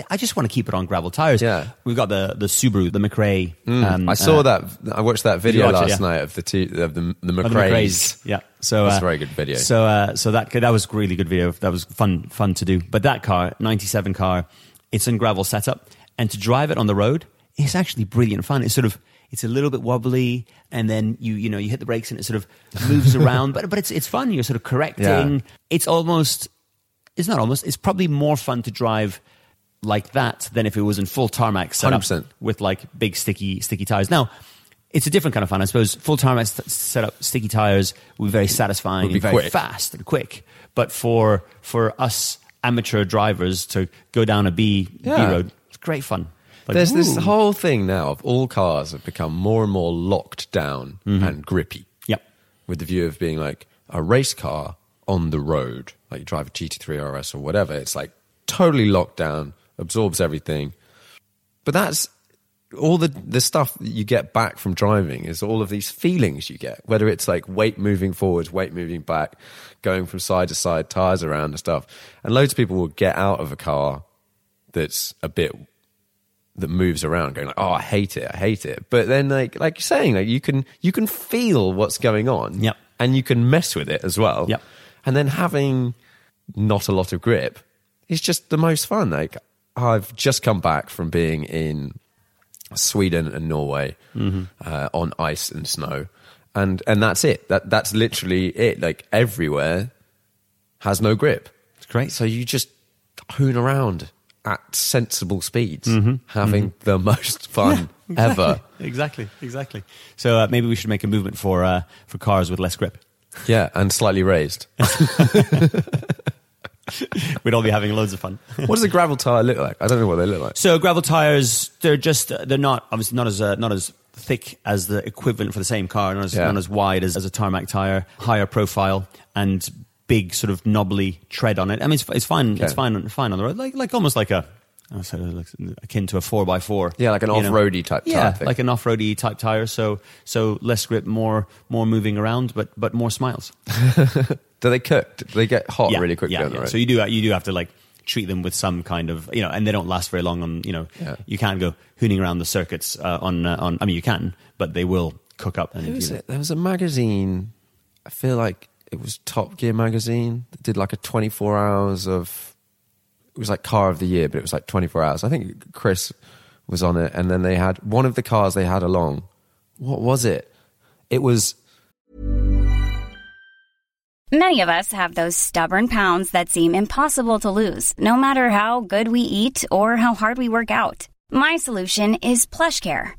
I just want to keep it on gravel tires. Yeah. we've got the the Subaru, the McRae. um, I saw uh, that. I watched that video watch it, last yeah? night of the two of the the Oh, the McRae's. Yeah. So That's uh, a very good video. So uh, so that that was a really good video. That was fun fun to do. But that car, ninety seven car, it's in gravel setup, and to drive it on the road, it's actually brilliant fun. It's sort of it's a little bit wobbly, and then you you know you hit the brakes and it sort of moves around. But but it's it's fun. You're sort of correcting. Yeah. It's almost it's not almost. It's probably more fun to drive like that than if it was in full tarmac setup 100%. with like big sticky sticky tires. Now, it's a different kind of fun, I suppose. Full tarmac st- setup, sticky tires would be very satisfying, Would be and very quick. fast and quick. But for for us amateur drivers to go down a B Yeah. road, it's great fun. Like, There's this ooh. whole thing now of all cars have become more and more locked down mm-hmm. and grippy. Yep. With the view of being like a race car on the road, like you drive a GT3 RS or whatever. It's like totally locked down, absorbs everything. But that's all the the stuff that you get back from driving is all of these feelings you get, whether it's like weight moving forwards, weight moving back, going from side to side, tires around and stuff. And loads of people will get out of a car that's a bit that moves around going like oh i hate it i hate it. But then like like you're saying like you can you can feel what's going on Yep. and you can mess with it as well. Yep. and then having not a lot of grip is just the most fun. Like i've just come back from being in sweden and norway uh, on ice and snow. And and that's it. That that's literally it. Like everywhere has no grip. It's great. so you just hoon around at sensible speeds, Mm-hmm. having the most fun ever. Exactly, exactly. So uh, maybe we should make a movement for uh, for cars with less grip. Yeah, and slightly raised. We'd all be having loads of fun. what does a gravel tire look like? I don't know what they look like. So gravel tires, they're just they're not obviously not as uh, not as thick as the equivalent for the same car, not as, Yeah. not as wide as, as a tarmac tire, higher profile and big sort of knobbly tread on it. I mean, it's, it's fine. It's fine. Fine on the road, like like almost like a. like akin to a four x four. Yeah, like an you know. off-roady type tire Yeah, like an off-roady type tire. So so less grip, more more moving around, but but more smiles. Do they cook? Do they get hot really quickly yeah, on the yeah. road? So you do you do have to like treat them with some kind of you know, and they don't last very long. On you know, Yeah. you can't go hooning around the circuits uh, on uh, on. I mean, you can, but they will cook up. And Who was you know- it? There was a magazine. I feel like it was Top Gear magazine that did like a 24 hours of. It was like car of the year, but it was like 24 hours. I think Chris was on it, and then they had one of the cars they had along. What was it? It was Many of us have those stubborn pounds that seem impossible to lose, no matter how good we eat or how hard we work out. My solution is PlushCare.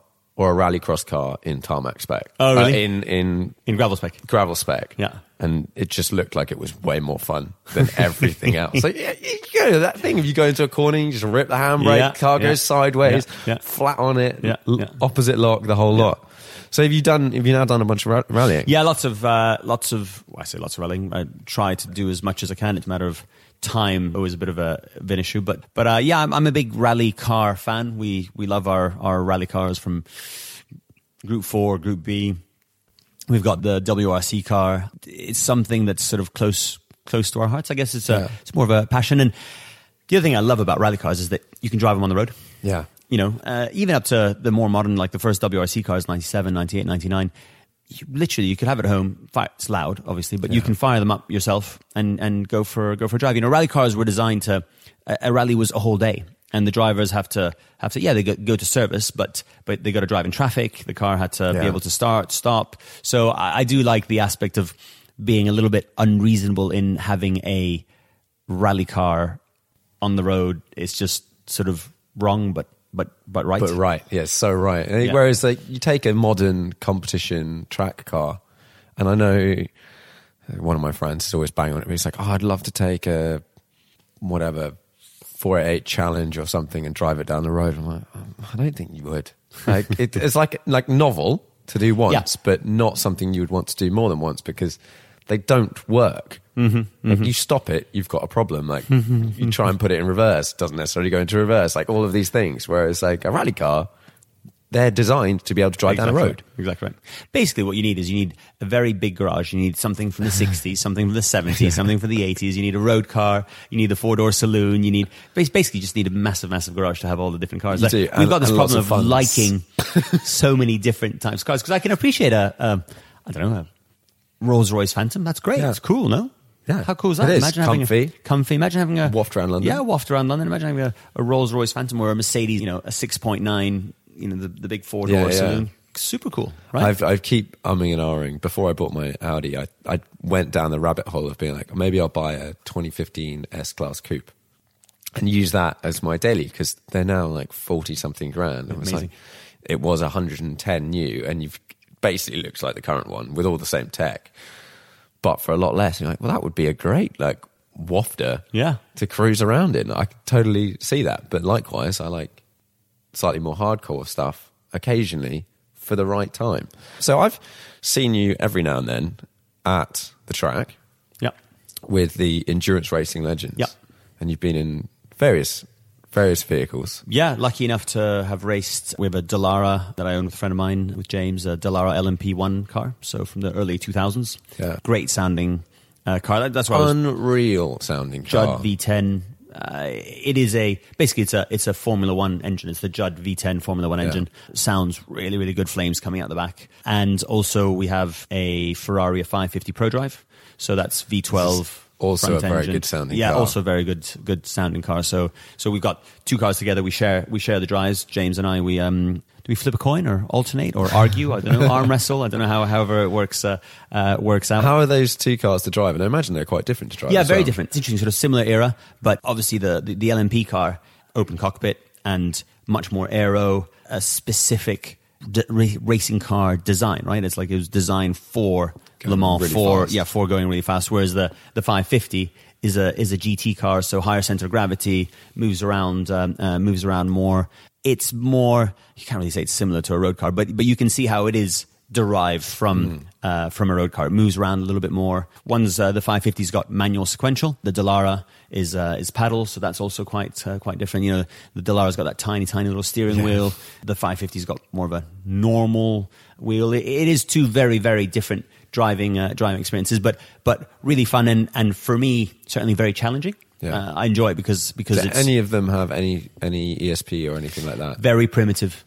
or a rallycross car in tarmac spec. Oh, really? Uh, in in in gravel spec. gravel spec. Yeah. And it just looked like it was way more fun than everything else. Like, yeah, you you know, that thing, if you go into a corner, you just rip the handbrake, Yeah, car yeah, goes sideways, yeah, yeah. flat on it, Yeah, yeah. opposite lock, the whole lot. So have you done, have you now done a bunch of ra- rallying? Yeah, lots of uh, lots of well, I say lots of rallying. I try to do as much as I can. It's a matter of time. Always a bit of a of an issue, but but uh, yeah, I'm, I'm a big rally car fan. We we love our our rally cars from Group Four, Group B. We've got the WRC car. It's something that's sort of close close to our hearts. I guess it's a Yeah. it's more of a passion. And the other thing I love about rally cars is that you can drive them on the road Yeah. you know, uh, even up to the more modern, like the first WRC cars, 97, 98, 99, you, literally you could have it at home. Fire, it's loud, obviously, but you can fire them up yourself and, and go for go for a drive. You know, rally cars were designed to. A, a rally was a whole day, and the drivers have to have to. Yeah, they go, go to service, but but they got to drive in traffic. The car had to Yeah. be able to start, stop. So I, I do like the aspect of being a little bit unreasonable in having a rally car on the road. It's just sort of wrong, but but but right. But right, yeah, so right. Yeah. Whereas like you take a modern competition track car, and I know one of my friends is always banging on it. He's like, "Oh, I'd love to take a whatever 488 challenge or something and drive it down the road." I'm like, "Um, I don't think you would. Like it, it's like like novel to do once, Yeah. but not something you would want to do more than once because they don't work. Mm-hmm, like you stop it, you've got a problem. Like you try and put it in reverse, doesn't necessarily go into reverse. Like all of these things. Whereas like a rally car, they're designed to be able to drive down a road. right. Exactly right. Basically, what you need is you need a very big garage. You need something from the 60s, something from the 70s, something from the 80s. You need a road car. You need the four door saloon. You need basically you just need a massive, massive garage to have all the different cars. Like, We've and- got this problem of of, liking so many different types of cars because I can appreciate a. Um, don't know, a Rolls Royce Phantom. That's great. Yeah. That's cool, no? Yeah. How cool is that? It is. Imagine having Comfy. a comfy. Imagine having a Waft around London. Yeah, waft around London. Imagine having a, a Rolls Royce Phantom or a Mercedes, you know, a six point nine, you know, the, the big four door Yeah, yeah. saloon. Super cool, right? I've I keep umming and ahhing. Before I bought my Audi, I I went down the rabbit hole of being like, oh, maybe I'll buy a 2015 S Class Coupe and use that as my daily because they're now like 40 something grand. And it's Amazing. like it was 110 new, and you've basically looks like the current one with all the same tech, but for a lot less. You're like, well, that would be a great like wafter, Yeah. to cruise around in. I could totally see that. But likewise, I like slightly more hardcore stuff occasionally for the right time. So I've seen you every now and then at the track yeah. with the endurance racing legends. Yep. And you've been in various various vehicles. Yeah, lucky enough to have raced with a Dallara that I own with a friend of mine, with James, a Dallara LMP1 car. So from the early 2000s. Yeah. Great sounding uh, car. That- That's why Unreal sounding Judd car. V10. Uh, it is a basically it's a it's a Formula One engine. It's the Judd V10 Formula One Yeah. engine. Sounds really really good. Flames coming out the back, and also we have a Ferrari a 550 ProDrive. So that's V12. Also a very engine. good sounding yeah, car. also very good good sounding car. So so we've got two cars together. We share we share the drives. James and I. We um do we flip a coin or alternate or argue? I don't know. Arm wrestle. I don't know how however it works uh, uh, works out. How are those two cars to drive? And I imagine they're quite different to drive. Yeah, very well. different. It's interesting, sort of similar era, but obviously the, the, the LMP car, open cockpit and much more aero, a specific d- racing car design, right? It's like it was designed for Going Le Mans, really for fast. yeah, for going really fast. Whereas the the 550 is a is a GT car, so higher center of gravity, moves around, um, uh, moves around more. It's more. You can't really say it's similar to a road car, but but you can see how it is derived from Hmm. uh, from a road car. It moves around a little bit more. One's uh, the 550's got manual sequential. The Dallara is uh, is paddle, so that's also quite uh, quite different. You know, the Dallara's got that tiny tiny little steering wheel. The 550's got more of a normal wheel. It, it is two very very different driving uh, driving experiences, but but really fun and and for me certainly very challenging. Yeah. Uh, I enjoy it because because any of them have any any ESP or anything like that? very primitive.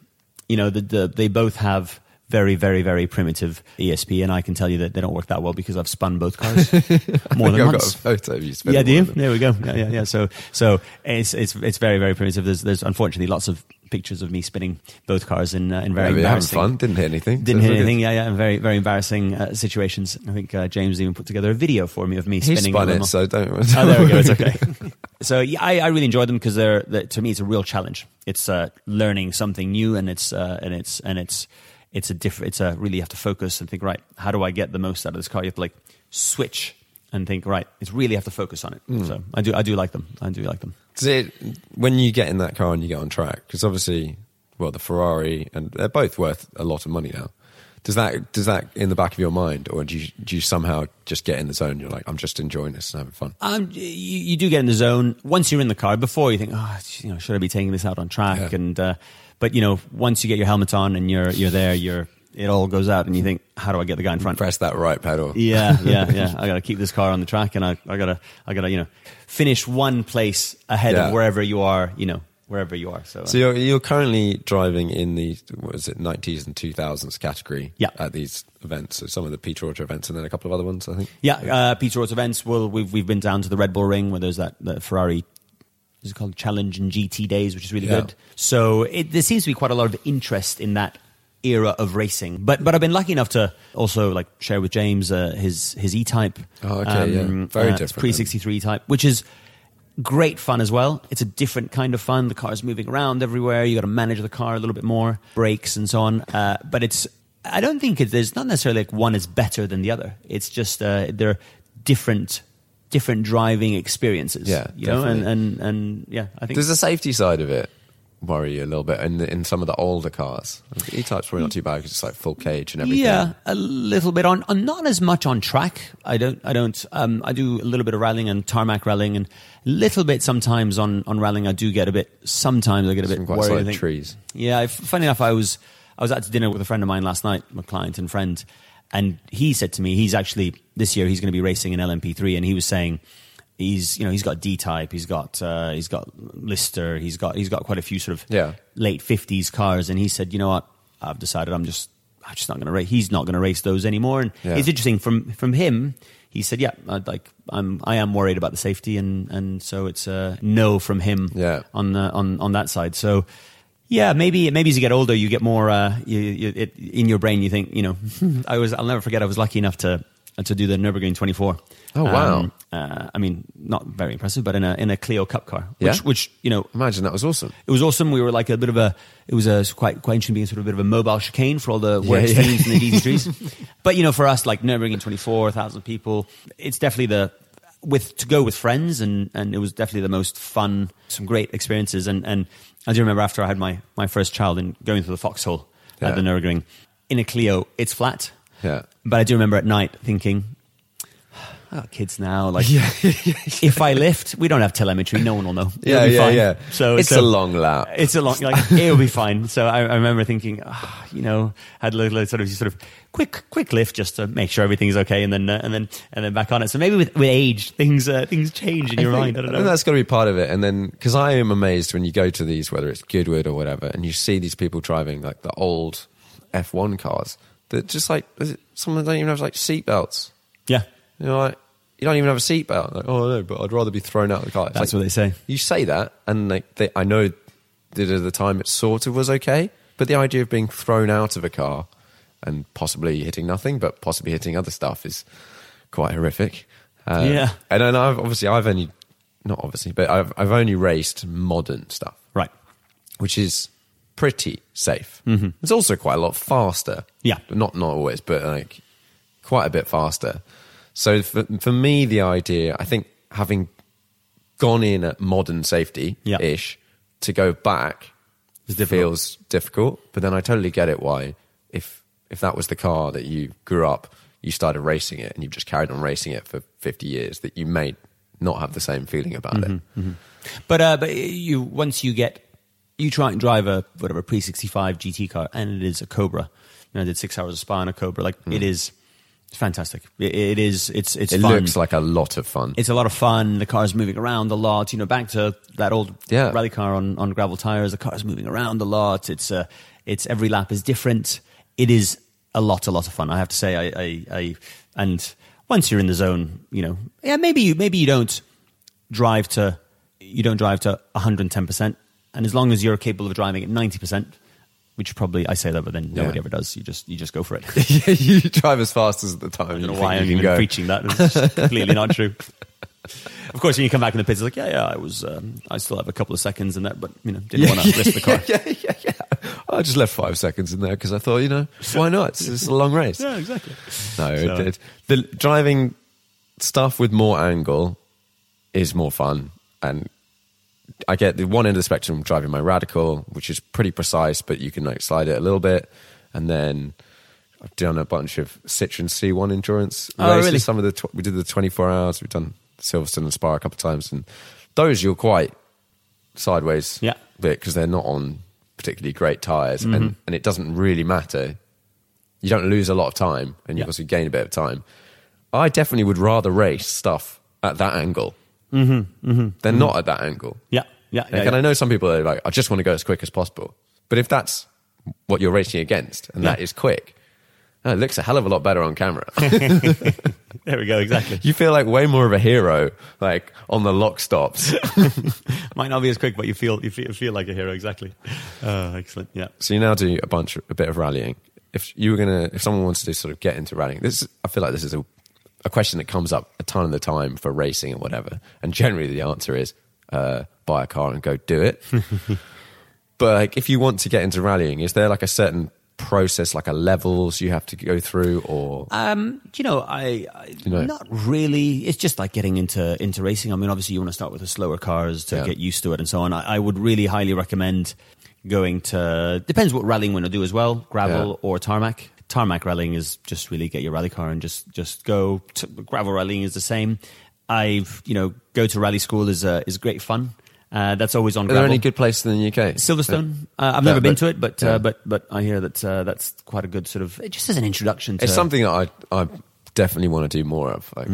You know, the, the, they both have very, very, very primitive ESP, and I can tell you that they don't work that well because I've spun both cars more than I've once. got a photo of you. Yeah, do you? one of them. There we go. Yeah, yeah, yeah. So, so it's it's it's very, very primitive. There's there's unfortunately lots of pictures of me spinning both cars in uh, in very Yeah, we having fun. Didn't hit anything. Didn't So hit all good. anything. Yeah, yeah. Very, very embarrassing uh, situations. I think uh, James even put together a video for me of me He spinning. spun it, so don't. Oh, there we go. It's okay. so yeah, I, I really enjoy them because they're, they to me it's a real challenge. It's uh, learning something new, and it's uh, and it's and it's it's a different. It's a really you have to focus and think. Right, how do I get the most out of this car? You have to like switch and think. Right, it's really have to focus on it. Hmm. So I do I do like them. I do like them. Does it when you get in that car and you get on track? Because obviously, well, the Ferrari and they're both worth a lot of money now. Does that does that in the back of your mind, or do you do you somehow just get in the zone? You're like, I'm just enjoying this and having fun. Um, you, you do get in the zone once you're in the car. Before you think, oh, you know, should I be taking this out on track? Yeah. And uh, but you know, once you get your helmet on and you're you're there, you're it all goes out, and you think, how do I get the guy in front? Press that right pedal. Yeah, yeah, yeah. I got to keep this car on the track, and I, I gotta, I gotta, you know, finish one place ahead Yeah. of wherever you are, you know, wherever you are. So, uh, So you're you're currently driving in the what is it, 90s and 2000s category Yeah. at these events. So some of the Peter Auto events and then a couple of other ones, I think. yeah, uh, Peter Auto events. Well, we've we've been down to the Red Bull Ring where there's that, that Ferrari. Is it called Challenge and GT Days, which is really Yeah. good. So it, there seems to be quite a lot of interest in that era of racing. But but I've been lucky enough to also like share with James uh, his his E Type. Oh, okay, yeah. Very different Pre sixty three Type, which is great fun as well. It's a different kind of fun. The car's moving around everywhere. You got to manage the car a little bit more, brakes and so on. Uh, but it's I don't think it, there's not necessarily like one is better than the other. It's just uh, they're different different driving experiences. Yeah, you know, and, definitely. and and yeah, I think there's the safety side of it worry you a little bit in the, in some of the older cars? E Type's probably not too bad because it's like full cage and everything. Yeah, a little bit on, on not as much on track. I don't. I don't. Um, I do a little bit of rallying and tarmac rallying, and a little bit sometimes on on rallying. I do get a bit. Sometimes I get a bit Some quite worried. I think. trees. Yeah. Funny enough, I was I was out to dinner with a friend of mine last night, my client and friend, and he said to me, he's actually this year he's going to be racing an LMP3, and he was saying. He's, you know, he's got D type, he's got, uh, he's got Lister, he's got, he's got quite a few sort of Yeah. late fifties cars, and he said, you know what, I've decided I'm just I'm just not going to race. He's not going to race those anymore. And Yeah. it's interesting from from him. He said, "Yeah, I'd like I'm I am worried about the safety, and and so it's a no from him Yeah. on the, on on that side." So. Yeah, maybe maybe as you get older, you get more uh, you, you, it, in your brain. You think, you know, I was. I'll never forget. I was lucky enough to to do the Nurburgring 24. Oh, wow. Um, uh, I mean, not very impressive, but in a in a Clio Cup car, which Yeah? which you know Imagine that was awesome. it was awesome. We were like a bit of a, it was a quite quite interesting being sort of a bit of a mobile chicane for all the work Yeah, yeah. and the DD3s. but you know, for us, like Nurburgring, twenty four thousand people, it's definitely the with to go with friends, and and it was definitely the most fun, some great experiences. And and I do remember after I had my my first child and going through the foxhole Yeah. at the Nurburgring in a Clio, it's flat. Yeah. But I do remember at night thinking, oh, kids now, like, if I lift, we don't have telemetry, no one will know. It'll Yeah, be yeah, fine. yeah. So It's so- a long lap. It's a long, like, it'll be fine. So I, I remember thinking, ah, you know, had a little sort of, sort of quick, quick lift just to make sure everything's okay, and then, uh, and then, and then back on it. So maybe with, with age, things, uh, things change in your think, mind. I don't know. think that's got to be part of it. And then, because I am amazed when you go to these, whether it's Goodwood or whatever, and you see these people driving like the old F1 cars that just like, some of them don't even have like seatbelts. yeah. You know, like, you don't even have a seatbelt. Like, oh no, but I'd rather be thrown out of the car. It's That's like, what they say. You say that, and like, they, I know that at the time it sort of was okay, but the idea of being thrown out of a car and possibly hitting nothing, but possibly hitting other stuff is quite horrific. Uh, Yeah. and then I've obviously I've only not obviously, but I've I've only raced modern stuff, Right. which is pretty safe. Mm-hmm. It's also quite a lot faster. Yeah. not not always, but like quite a bit faster. So for for me, the idea, I think, having gone in at modern safety Yeah. ish, to go back difficult. feels difficult. But then I totally get it why if if that was the car that you grew up, you started racing it, and you've just carried on racing it for fifty years, that you may not have the same feeling about it. Mm-hmm, mm-hmm. But uh, but you once you get you try and drive a whatever pre sixty five GT car and it is a Cobra. You know, I did six hours of spa on a Cobra. Like it mm. is, it's fantastic. It, it is. It's it's. It fun. looks like a lot of fun. it's a lot of fun. The car's moving around a lot. You know, back to that old Yeah. rally car on, on gravel tires. The car's moving around a lot. It's uh, it's every lap is different. It is a lot, a lot of fun. I have to say, I, I, I and once you're in the zone, you know, yeah, maybe you maybe you don't drive to you don't drive to 110 percent, and as long as you're capable of driving at 90 percent. Which probably I say that, but then nobody Yeah. ever does. You just you just go for it. yeah, you drive as fast as the time. I you don't know why you I'm even go. preaching that. It's completely not true. Of course, when you come back in the pits, it's like, yeah, yeah, I was, um, I still have a couple of seconds in that, but you know, didn't want to risk the car. yeah, yeah, yeah. I just left five seconds in there because I thought, you know, why not? It's, it's a long race. Yeah, exactly. No, So- it, it, the driving stuff with more angle is more fun, and I get the one end of the spectrum driving my radical, which is pretty precise, but you can like slide it a little bit, and then I've done a bunch of Citroen C1 endurance Oh, races. really? Some of the tw- we did the 24 hours. We've done Silverstone and Spa a couple of times, and those you're quite sideways, Yeah. bit because they're not on particularly great tires, Mm-hmm. and and it doesn't really matter you don't lose a lot of time and you Yeah. also gain a bit of time. I definitely would rather race stuff at that angle Mm-hmm, mm-hmm, than mm-hmm. not at that angle. Yeah, yeah, Like, yeah. and yeah. I know some people are like, I just want to go as quick as possible. But if that's what you're racing against and that Yeah. is quick, oh, it looks a hell of a lot better on camera. There we go. Exactly. you feel like way more of a hero, like on the lock stops. Might not be as quick, but you feel you feel, feel like a hero. Exactly. Uh, excellent. Yeah. So you now do a bunch, a bit of rallying. If you were gonna, if someone wants to sort of get into rallying, this, I feel like this is a, a question that comes up a ton of the time for racing and whatever. And generally, the answer is uh, buy a car and go do it. but like, if you want to get into rallying, is there like a certain process, like a levels you have to go through, or Um, you know, I, I you know? not really. It's just like getting into into racing. I mean, obviously, you want to start with the slower cars to Yeah. get used to it and so on. I, I would really highly recommend going to. Depends what rallying you want to do as well, gravel Yeah. or tarmac. Tarmac rallying is just really get your rally car and just just go. To, gravel rallying is the same. I've you know go to rally school is uh, is great fun. Uh, that's always on are there gravel. any good places in the UK? Silverstone. Uh, I've Yeah, never been to it, but yeah. uh, but but I hear that uh, that's quite a good sort of it just as an introduction. to It's something that I I definitely want to do more of. Like,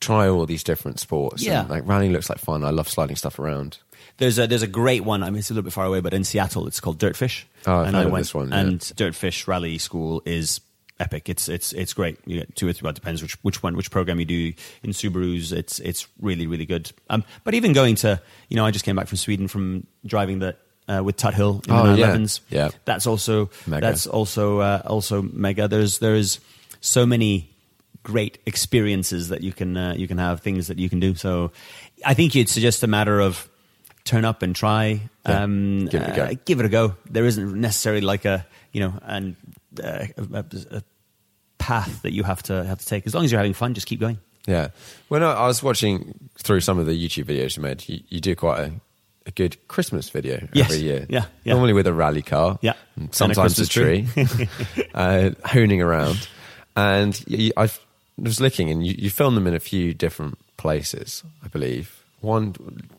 try all these different sports. Mm. Yeah. And, like rallying looks like fun. I love sliding stuff around. There's a there's a great one. I mean, it's a little bit far away, but in Seattle, it's called Dirtfish. Oh, I've and I went, this one, yeah. And Dirtfish Rally School is epic. It's it's it's great. You get two or three. Well, it depends which which one which program you do in Subarus. It's it's really really good. Um, but even going to you know, I just came back from Sweden from driving the. Uh, with Tuthill in Oh, the yeah. 911s. Yeah. that's also Mega. that's also uh, also mega. There's there's so many great experiences that you can uh, you can have things that you can do. So I think it's just a matter of turn up and try. Yeah. Um, Give it a go. uh, give it a go. There isn't necessarily like a you know and uh, a, a, path that you have to have to take. As long as you're having fun, just keep going. Yeah. When I, I was watching through some of the YouTube videos you made, you, you do quite a, a good Christmas video Yes. every year. Yeah, yeah. Normally with a rally car. Yeah. And a Sometimes a, tree. uh, hooning around. And you, I was looking and you, you filmed them in a few different places, I believe. One,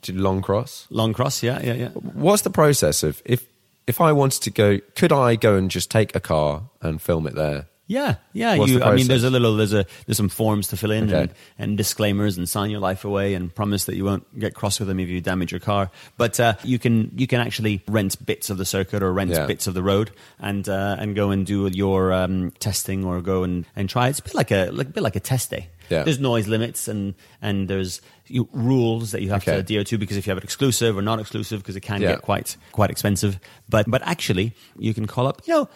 Longcross. Long cross, yeah, yeah, yeah. What's the process of if if I wanted to go? Could I go and just take a car and film it there? Yeah, yeah. What's You, I mean, there's a little, there's a, there's some forms to fill in Okay. and, and disclaimers and sign your life away and promise that you won't get cross with them if you damage your car. But uh, you can, you can actually rent bits of the circuit or rent Yeah. bits of the road and uh, and go and do your um, testing or go and, and try. It's a bit like a, like, a bit like a test day. Yeah. There's noise limits and and there's you, rules that you have Okay. to adhere to because if you have it exclusive or not exclusive because it can Yeah. get quite quite expensive. But but actually you can call up. You know,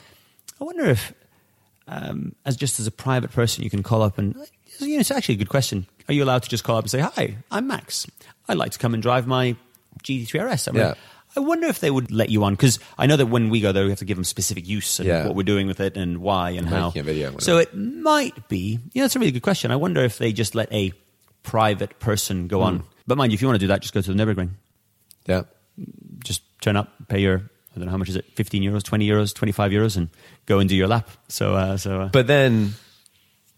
I wonder if um, as just as a private person, you can call up and you know, it's actually a good question. Are you allowed to just call up and say, "Hi, I'm Max. I'd like to come and drive my GT3 RS." I, mean, Yeah. I wonder if they would let you on because I know that when we go there, we have to give them specific use and Yeah. what we're doing with it and why and how. Making a video so it might be. Yeah, that's a really good question. I wonder if they just let a private person go Hmm. on. But mind you, if you want to do that, just go to the Nürburgring. Yeah. Just turn up, pay your I don't know how much is it, fifteen euros, twenty euros, twenty five euros, and go and do your lap. So, uh, so uh, But then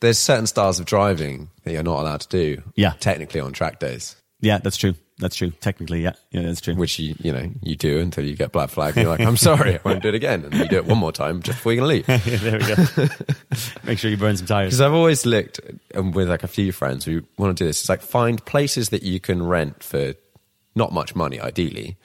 there's certain styles of driving that you're not allowed to do. Yeah. Technically on track days, yeah, that's true. That's true. Technically, yeah, yeah, that's true. which you you know you do until you get black flag. And you're like, I'm sorry, I won't do it again, and you do it one more time just before you're gonna leave. yeah, there we go. Make sure you burn some tires. Because I've always looked um, with like a few friends who want to do this. It's like find places that you can rent for not much money, ideally,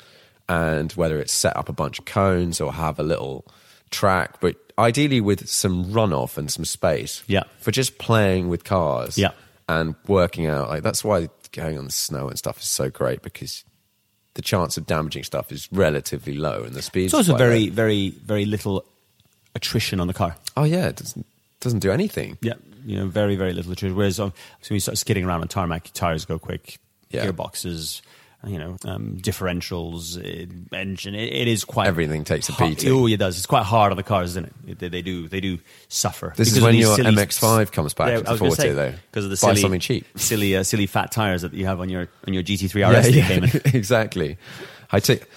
and whether it's set up a bunch of cones or have a little track, but ideally with some runoff and some space. Yeah. For just playing with cars. Yeah. And working out like that's why going on the snow and stuff is so great because the chance of damaging stuff is relatively low and the speed. It's also very, very, very little attrition on the car. Oh yeah, it doesn't doesn't do anything. Yeah, you know, very, very little attrition. Whereas um, so when you start skidding around on tarmac, your tires go quick, Yeah. gearboxes, you know, um, differentials, uh, engine. It, it is quite Everything takes a beating. Oh, it does. It's quite hard on the cars, isn't it? They, they do. They do suffer. This is when your silly- MX-5 comes back Yeah, to I was gonna 40 say, though. because of the Buy silly, something cheap. silly, uh, silly fat tires that you have on your on your GT3 RS. came in. exactly. I took.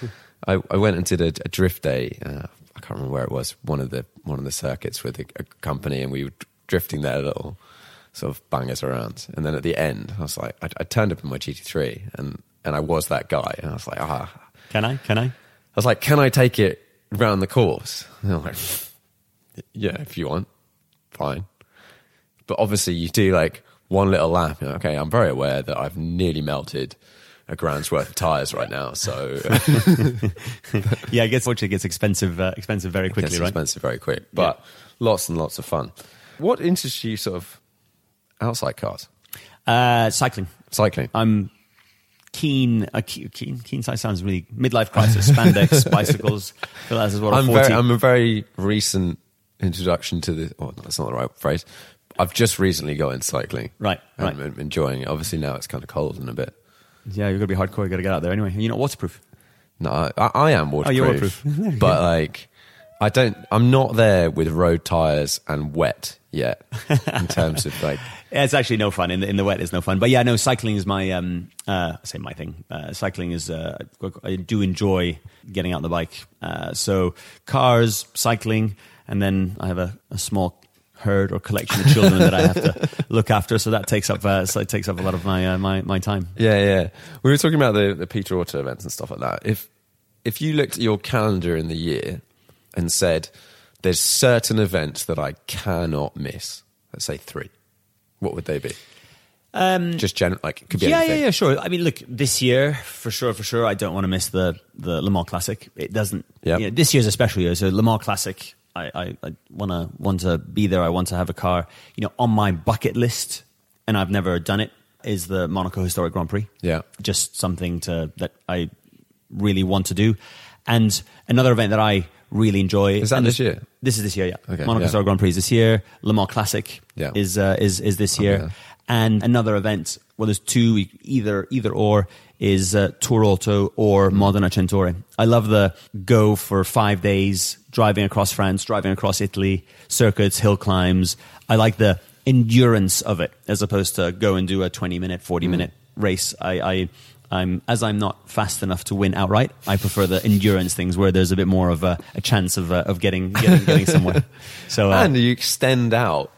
I, I went and did a, a drift day. Uh, I can't remember where it was. One of the one of the circuits with a, a company, and we were drifting their little sort of bangers around. And then at the end, I was like, I, I turned up in my GT3, and and I was that guy, and I was like, ah, Can I? Can I? I was like, can I take it round the course? And I'm like, yeah, if you want, fine. But obviously, you do like one little lap. You're like, okay, I'm very aware that I've nearly melted a grand's worth of tires right now, so Yeah, gets fortunately it gets expensive, uh, expensive very it quickly, gets right? expensive very quick. But lots and lots of fun. What interests you, sort of outside cars, Uh, cycling. cycling? I'm keen. Ke- keen. Keen. That sounds really midlife crisis. Spandex, bicycles. I that's what I'm very, I'm a very recent introduction to the. Oh, that's not the right phrase. I've just recently got into cycling. Right, right. I'm enjoying it. Obviously now it's kind of cold and a bit. yeah, you're gonna be hardcore. You gotta get out there anyway. You're not waterproof. No, I, I am waterproof. Oh, you're waterproof. but like, I don't. I'm not there with road tires and wet yet. In terms of like, Yeah, it's actually no fun in the in the wet. It's no fun. But yeah, no, cycling is my um uh I say my thing. Uh, cycling is uh I do enjoy getting out on the bike. Uh, so cars, cycling, and then I have a, a small herd or collection of children that I have to look after. So that takes up uh, so it takes up a lot of my uh, my my time. yeah, yeah. We were talking about the the Peter Auto events and stuff like that. If if you looked at your calendar in the year and said, "There's certain events that I cannot miss," let's say three. what would they be? Um, Just general, like could be yeah, anything. yeah, yeah, sure. I mean, look, this year for sure, for sure, I don't want to miss the the Le Mans Classic. It doesn't. Yep. you know, this year's a special year, so Le Mans Classic. I, I, I want to want to be there. I want to have a car. You know, on my bucket list, and I've never done it. Is the Monaco Historic Grand Prix? Yeah. just something to that I really want to do. And another event that I really enjoy Is that and this year? This is this year, yeah. Okay, Monaco yeah. Historic Grand Prix is this year. Le Mans Classic Yeah. is uh, is is this year. Okay. And another event, well, there's two, either either or, is uh, Tour Auto or Modena Cento Ore. I love the go for five days, driving across France, driving across Italy, circuits, hill climbs. I like the endurance of it as opposed to go and do a 20 minute, 40 minute race. I, I I'm as I'm not fast enough to win outright. I prefer the endurance things where there's a bit more of a, a chance of uh, of getting getting, getting somewhere. So uh, and you extend out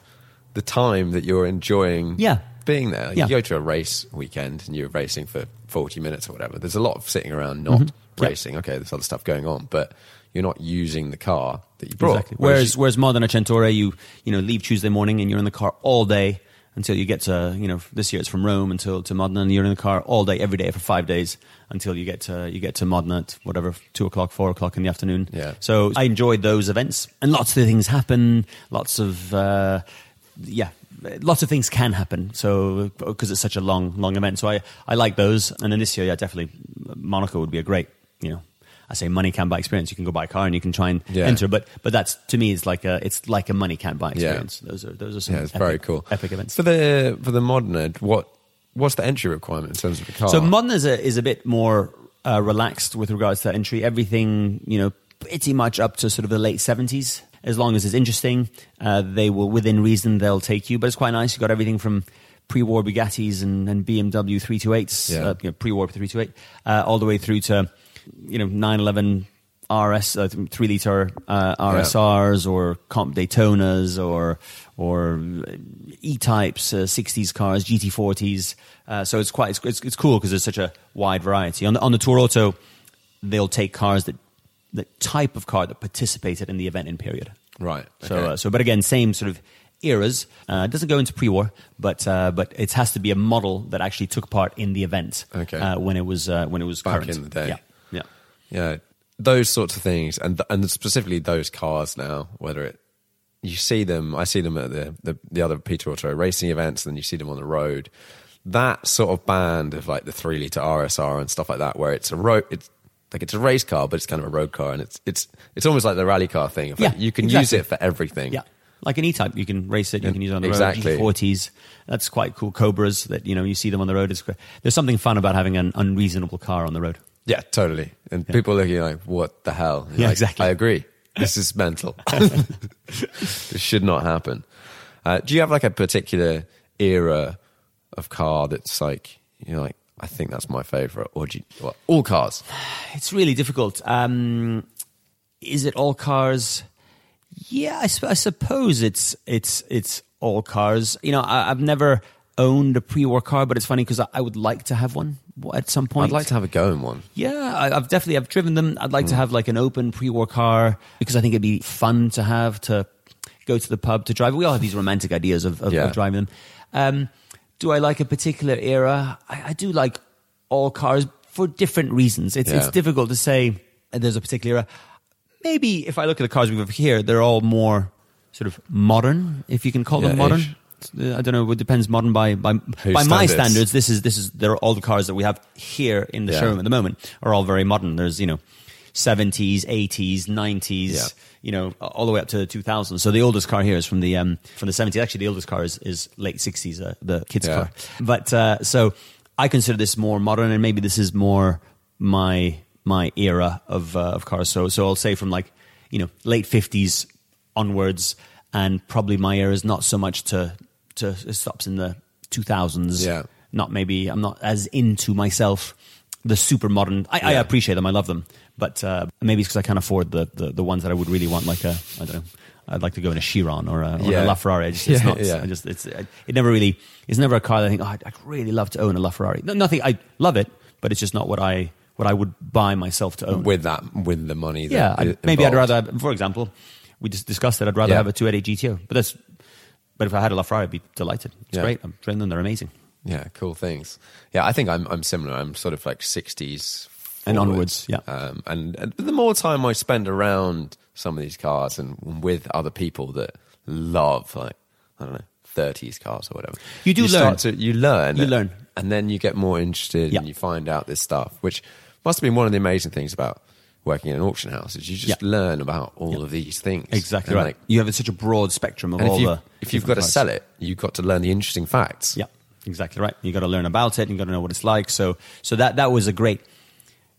the time that you're enjoying Yeah. being there. Like Yeah. You go to a race weekend and you're racing for 40 minutes or whatever. There's a lot of sitting around not Mm-hmm. Racing. Okay, there's other stuff going on, but you're not using the car that you brought. Exactly. Whereas, you- whereas Modena Cento Ore, you you know leave Tuesday morning and you're in the car all day until you get to you know this year it's from Rome until to Modena and you're in the car all day every day for five days until you get to you get to Modena at whatever two o'clock four o'clock in the afternoon. Yeah. So I enjoyed those events and lots of things happen. Lots of uh, yeah. Lots of things can happen, so because it's such a long, long event. So I, I like those, and then this year, yeah, definitely, Monaco would be a great, you know, I say money can buy experience. You can go buy a car and you can try and Yeah. enter, but but that's to me it's like a it's like a money can't buy Yeah. experience. Those are those are some yeah, it's epic, very cool. epic events. For the for the Modena, what what's the entry requirement in terms of the car? So modern is a, is a bit more uh, relaxed with regards to entry. Everything, you know, pretty much up to sort of the late seventies. As long as it's interesting, uh, they will within reason they'll take you. But it's quite nice. You got everything from pre-war Bugattis and, and BMW 328s, Yeah. uh, you know, pre-war 328, uh, all the way through to you know 911 RS uh, three liter uh, RSRs or comp Daytonas or or E types, uh, 60s cars, GT40s. Uh, so it's quite it's, it's, it's cool because there's such a wide variety. On the, on the Tour Auto, they'll take cars that the type of car that participated in the event in period. right. So okay. uh, so but again, same sort of eras. Uh, it doesn't go into pre-war, but uh, but it has to be a model that actually took part in the event. Okay. Uh, when it was uh, when it was Back current. in the day. Yeah. Yeah. those sorts of things, and and specifically those cars now, whether it you see them, I see them at the the, the other Peter Auto racing events, and then you see them on the road. That sort of band of like the three liter RSR and stuff like that, where it's a road, it's like it's a race car, but it's kind of a road car, and it's it's it's almost like the rally car thing. Like, Yeah, you can use it for everything. Yeah. Like an E-Type, you can race it, you can use it on the Exactly. road. GT40s, that's quite cool. Cobras, that you know, you see them on the road. It's. There's something fun about having an unreasonable car on the road. Yeah, totally. And people looking like, what the hell? Yeah, Like, exactly. I agree. This is mental. this should not happen. Uh, do you have like a particular era of car that's like, you know, like, I think that's my favorite? Or do you, well, all cars? It's really difficult. Um, is it all cars? Yeah, I, I suppose it's it's it's all cars. You know, I, I've never owned a pre-war car, but it's funny because I, I would like to have one at some point. I'd like to have a go in one. Yeah, I, I've definitely I've driven them. I'd like to have like an open pre-war car because I think it'd be fun to have to go to the pub to drive. We all have these romantic ideas of, of, Yeah. of driving them. Um, do I like a particular era? I, I do like all cars for different reasons. It's it's difficult to say there's a particular era. Maybe if I look at the cars we have here, they're all more sort of modern, if you can call them modern. ish. I don't know. It depends. Modern by by Whose by my standards? This is this is. They're all the cars that we have here in the Yeah. showroom at the moment are all very modern. There's you know, seventies, eighties, nineties. Yeah. You know, all the way up to the 2000s. So the oldest car here is from the um, from the 70s. Actually, the oldest car is, is late 60s, uh, the kids' Yeah. car. But uh, so I consider this more modern, and maybe this is more my my era of uh, of cars. So so I'll say from like you know late 50s onwards, and probably my era is not so much to to it stops in the 2000s. Yeah. Not maybe I'm not as into myself the super modern. I, I appreciate them. I love them, but uh, maybe it's because I can't afford the, the the ones that I would really want. Like a I don't know. I'd like to go in a Chiron or a, or Yeah. a LaFerrari. I just, it's Yeah, not. yeah. I just it's it never really. It's never a car that I think. Oh, I'd, I'd really love to own a LaFerrari. No, nothing. I love it, but it's just not what I what I would buy myself to own. with that, with the money. yeah, I'd, maybe I'd rather. For example, we just discussed it. I'd rather Yeah. have a 288 GTO, but that's but if I had a LaFerrari, I'd be delighted. It's Yeah. great. I'm driven them. They're amazing. Yeah, cool things. Yeah, I think I'm I'm similar. I'm sort of like 60s And onwards, yeah. Um, and, and the more time I spend around some of these cars and with other people that love like I don't know 30s cars or whatever, You do learn. Start to, you learn. You learn. and then you get more interested Yeah. and you find out this stuff, which must have been one of the amazing things about working in an auction house is you just Yeah. learn about all of these things. Exactly And, right. like, you have such a broad spectrum of all if, you, the. if you've got to sell it, you've got to learn the interesting facts. Yeah, exactly right. You've got to learn about it. You got to know what it's like. So, so that that was a great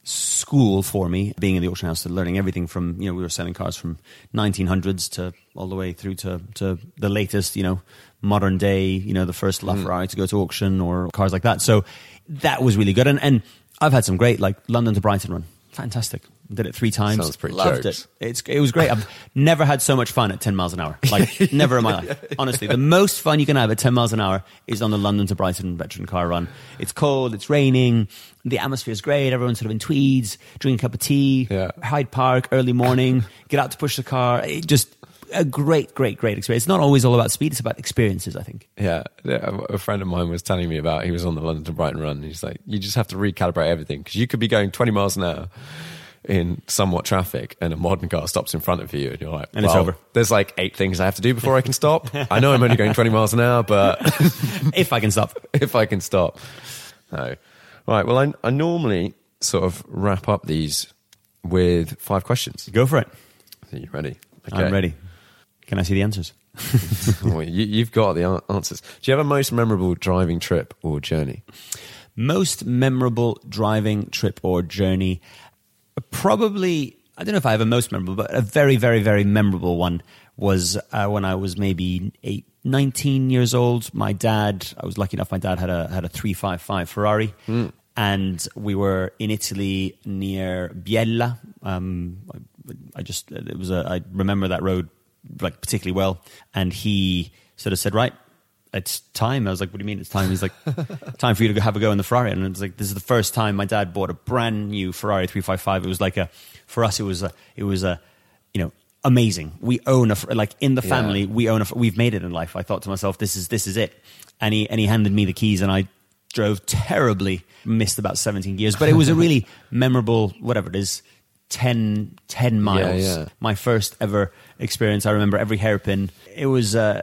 school for me, being in the auction house, and learning everything from you know we were selling cars from 1900s to all the way through to to the latest, you know, modern day, you know, the first Mm. LaFerrari to go to auction or cars like that. So that was really good. And and I've had some great like London to Brighton run, fantastic. Did it three times. Sounds pretty Loved jokes. it. It's it was great. I've never had so much fun at 10 miles an hour. Like never in my life. Honestly, the most fun you can have at 10 miles an hour is on the London to Brighton veteran car run. It's cold, it's raining, the atmosphere is great. Everyone's sort of in tweeds, drinking a cup of tea. Yeah. Hyde Park, early morning. get out to push the car. It just a great, great, great experience. It's not always all about speed. It's about experiences. I think. Yeah, yeah, a friend of mine was telling me about. He was on the London to Brighton run. And he's like, you just have to recalibrate everything because you could be going 20 miles an hour in somewhat traffic, and a modern car stops in front of you, and you're like, And it's over. There's like eight things I have to do before I can stop. I know I'm only going 20 miles an hour, but if I can stop. if I can stop, no. Right. Well, I, I normally sort of wrap up these with five questions. Go for it. Are you ready? I'm ready. Can I see the answers? You, you've got the answers. Do you have a most memorable driving trip or journey? Most memorable driving trip or journey? Probably, I don't know if I have a most memorable, but a very, very, very memorable one was uh, when I was maybe eight, 19 years old. My dad, I was lucky enough, my dad had a, had a 355 Ferrari. And we were in Italy near Biella. Um, I, I just, it was a, I remember that road like particularly well. And he sort of said, right, it's time. I was like, what do you mean it's time? He's like, time for you to have a go in the Ferrari. And it's like, this is the first time my dad bought a brand new Ferrari 355. It was like a, for us, it was a, it was a, you know, amazing. We own a, like in the family, Yeah. we own a, we've made it in life. I thought to myself, this is, this is it. And he, and he handed me the keys and I drove terribly, missed about 17 gears, but it was a really memorable, whatever it is, 10, 10 miles. yeah. My first ever experience. I remember every hairpin. It was, uh,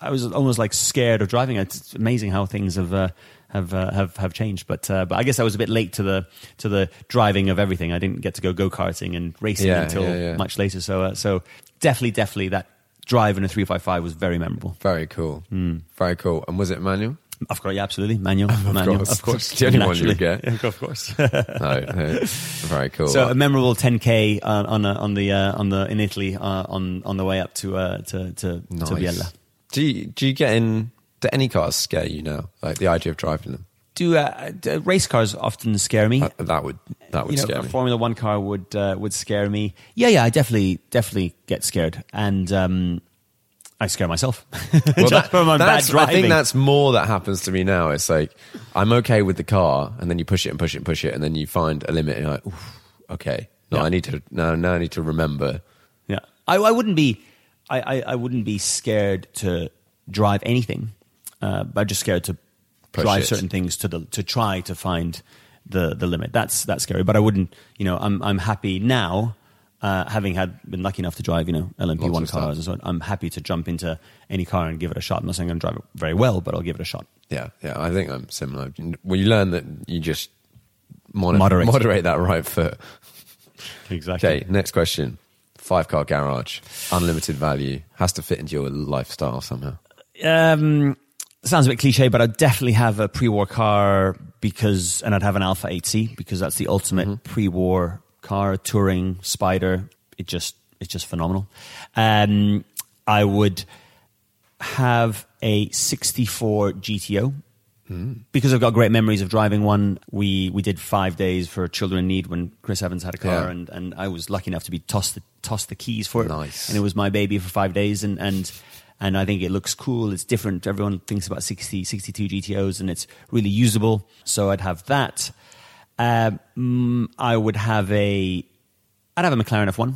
I was almost like scared of driving. It's amazing how things have uh, have, uh, have have changed. But uh, but I guess I was a bit late to the to the driving of everything. I didn't get to go go karting and racing Yeah, until yeah, yeah. much later. So uh, so definitely definitely that drive in a three five five was very memorable. Very cool. Hmm. Very cool. And was it manual? Of course, yeah, absolutely. Manual, manual, course. of course. The only one you would get. Yeah, of course. No, no. Very cool. So a memorable 10k on on, uh, on the uh, on the in Italy uh, on on the way up to uh, to to, nice. to Biella. Do you, do you get in? Do any cars scare you now? Like the idea of driving them? Do, uh, do race cars often scare me? Uh, that would that would you know, scare a me. Formula One car would uh, would scare me. Yeah, yeah, I definitely definitely get scared, and um, I scare myself. Well, that- from my bad that's, I think that's more that happens to me now. It's like I'm okay with the car, and then you push it and push it and push it, and then you find a limit. And you're like, okay, no, Yeah. I need to now. Now I need to remember. Yeah, I, I wouldn't be, I, I, I wouldn't be scared to drive anything, uh, but I'm just scared to Push drive it. certain things to the to try to find the the limit. That's that's scary. But I wouldn't, you know, I'm I'm happy now. Uh, having had been lucky enough to drive, you know, LMP Lots one of cars and so on, I'm happy to jump into any car and give it a shot. I'm not saying I'm going to drive it very well, but I'll give it a shot. Yeah, yeah. I think I'm similar. Well, you learn that you just moder- Moderate. moderate that right foot. Exactly. Okay, next question. Five car garage, unlimited value, has to fit into your lifestyle somehow. Um, sounds a bit cliche, but I'd definitely have a pre-war car because, and I'd have an Alfa 8C because that's the ultimate pre-war car, touring spider. It just, it's just phenomenal. Um, I would have a 64 GTO because I've got great memories of driving one. We we did five days for Children in Need when Chris Evans had a car, Yeah. and, and I was lucky enough to be tossed the, tossed the keys for it. Nice. and it was my baby for five days, and and and I think it looks cool. It's different. Everyone thinks about 60, 62 GTOs, and it's really usable. So I'd have that. Um, mm, I would have a, I'd have a McLaren F1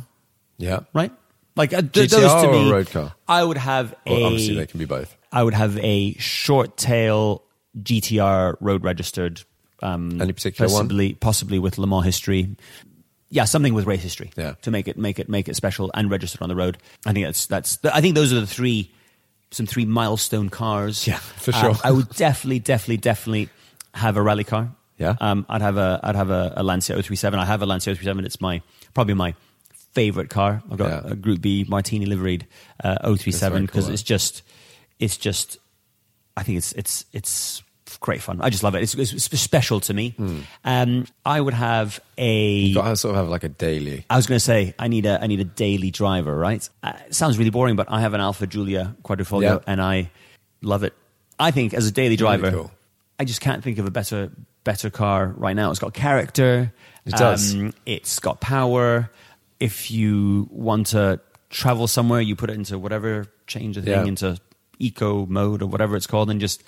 Yeah. right? Like uh, th- those to me, a road car? I would have a. Well, obviously, they can be both. I would have a short tail GTR road registered. Um, Any particular one? possibly, Possibly with Le Mans history. Yeah, something with race history. Yeah. To make it make it make it special and registered on the road. I think that's that's. I think those are the three, some three milestone cars. Yeah, for sure. I would definitely, definitely, definitely have a rally car. Yeah? Um, I'd have a I'd have a, a Lancia 037. I have a Lancia 037. It's my probably my favorite car. I've got Yeah. a Group B Martini liveried uh, 037 because cool, it's just it's just I think it's it's it's great fun. I just love it. It's, it's, special to me. Um, I would have a. You've got to sort of have like a daily. I was going to say I need a I need a daily driver, right? Uh, it sounds really boring, but I have an Alfa Giulia Quadrifoglio, Yeah. and I love it. I think as a daily driver, cool. I just can't think of a better better car right now. It's got character. It does. Um, it's got power. If you want to travel somewhere, you put it into whatever change the thing Yeah. into eco mode or whatever it's called, and just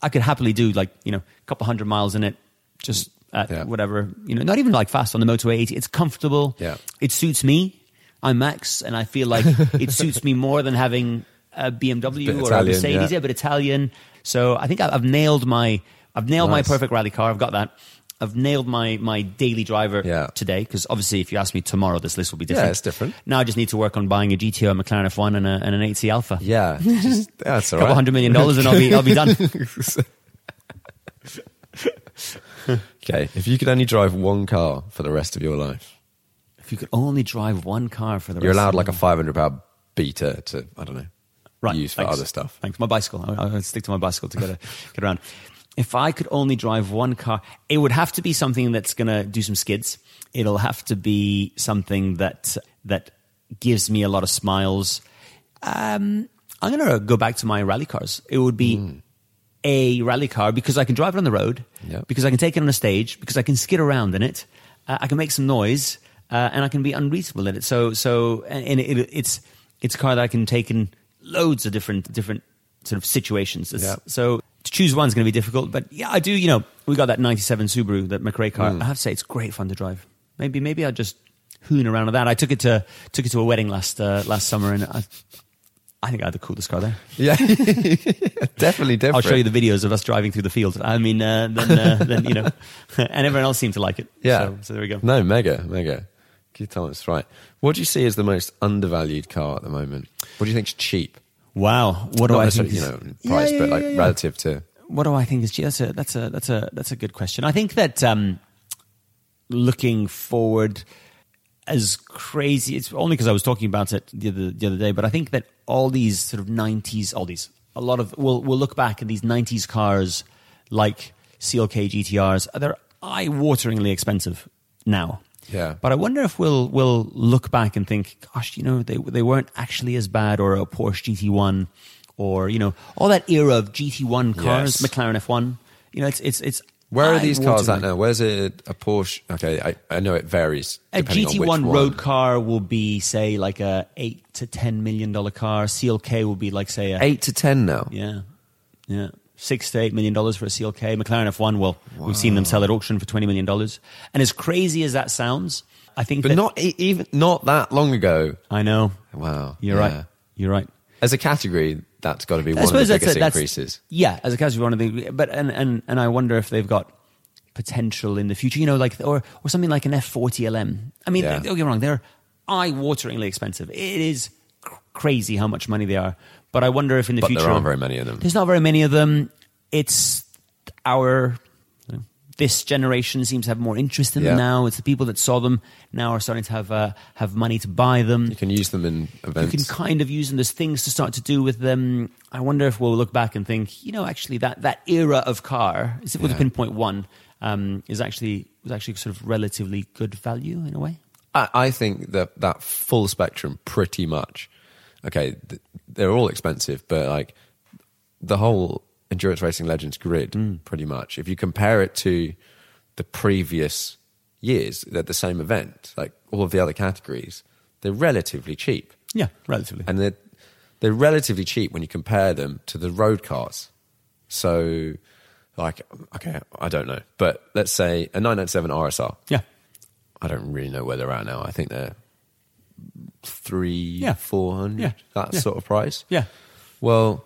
I could happily do like you know a couple hundred miles in it, just at Yeah. whatever you know, not even like fast on the motorway. Eighty. It's comfortable. Yeah. It suits me. I'm Max, and I feel like it suits me more than having a BMW Bit or a Mercedes, yeah. yeah, but Italian. So I think I've nailed my I've nailed Nice. my perfect rally car. I've got that. I've nailed my my daily driver Yeah. today because obviously, if you ask me tomorrow, this list will be different. Yeah, it's different. Now I just need to work on buying a GTO, a McLaren F1, and, a, and an 8C Alfa. Yeah, just, that's all a couple right. hundred million dollars, and I'll be I'll be done. Okay, if you could only drive one car for the rest of your life, if you could only drive one car for the rest of your life. you're allowed like a 500 pound beater to I don't know, right, use for thanks. other stuff. Thanks. My bicycle. I, I would stick to my bicycle to get, a, get around. If I could only drive one car, it would have to be something that's going to do some skids. It'll have to be something that that gives me a lot of smiles. Um, I'm going to go back to my rally cars. It would be Hmm. a rally car because I can drive it on the road, Yeah. because I can take it on a stage, because I can skid around in it, uh, I can make some noise, uh, and I can be unreasonable in it. So, so, and it, it's it's a car that I can take in loads of different different sort of situations. Yeah. So choose one's going to be difficult, but yeah, I do. You know, we got that '97 Subaru, that McRae car. Hmm. I have to say, it's great fun to drive. Maybe, maybe I'll just hoon around with that. I took it to took it to a wedding last uh, last summer, and I, I think I had the coolest car there. Yeah, definitely different. I'll show you the videos of us driving through the field. I mean, uh, then, uh, then you know, and everyone else seemed to like it. Yeah. So, so there we go. No, mega, mega. Keith Thomas, right. What do you see as the most undervalued car at the moment? What do you think's cheap? Wow. What do Not I think? you know, price, yeah, but like relative to. What do I think is? That's a that's a that's a that's a good question. I think that um, looking forward, as crazy. It's only because I was talking about it the other the other day, but I think that all these sort of '90s, all these, a lot of we'll we'll look back at these '90s cars like CLK GTRs. They're eye-wateringly expensive now. Yeah. But I wonder if we'll we'll look back and think, gosh, you know, they they weren't actually as bad, or a Porsche GT1, or you know, all that era of GT1 cars, Yes. McLaren F1. You know, it's it's it's. Where are these cars at now? Where's it a Porsche? Okay, I, I know it varies. A depending on GT1 one. road car will be, say, like a eight to ten million dollar car. CLK will be like, say, a Eight to ten now. yeah, yeah, six to eight million dollars for a CLK. McLaren F1, well, we've seen them sell at auction for twenty million dollars. And as crazy as that sounds, I think, But that, not even not that long ago. I know. Wow, You're yeah. right. You're right. As a category, that's got to be I one of the biggest a, increases. Yeah, as a category, one of the but and, and and I wonder if they've got potential in the future. You know, like or or something like an F forty LM. I mean, Yeah. don't get me wrong, they're eye wateringly expensive. It is crazy how much money they are. But I wonder if in the But future there aren't very many of them. There's not very many of them. It's our this generation seems to have more interest in them now. It's the people that saw them now are starting to have uh, have money to buy them You can use them in events. you can kind of use them. There's things to start to do with them. I wonder if we'll look back and think, you know, actually that, that era of car, as if with a Yeah. pinpoint one, um, is actually was actually sort of relatively good value in a way. I, I think that that full spectrum, pretty much. Okay, th- they're all expensive, but like the whole endurance racing legends grid, Mm. pretty much. If you compare it to the previous years at the same event, like all of the other categories, they're relatively cheap, Yeah, relatively. and they're they're relatively cheap when you compare them to the road cars. So, like, okay, I don't know, but let's say a 997 RSR. yeah, I don't really know where they're at now. I think they're three, Yeah. four hundred, Yeah. that Yeah. sort of price. Yeah. Well,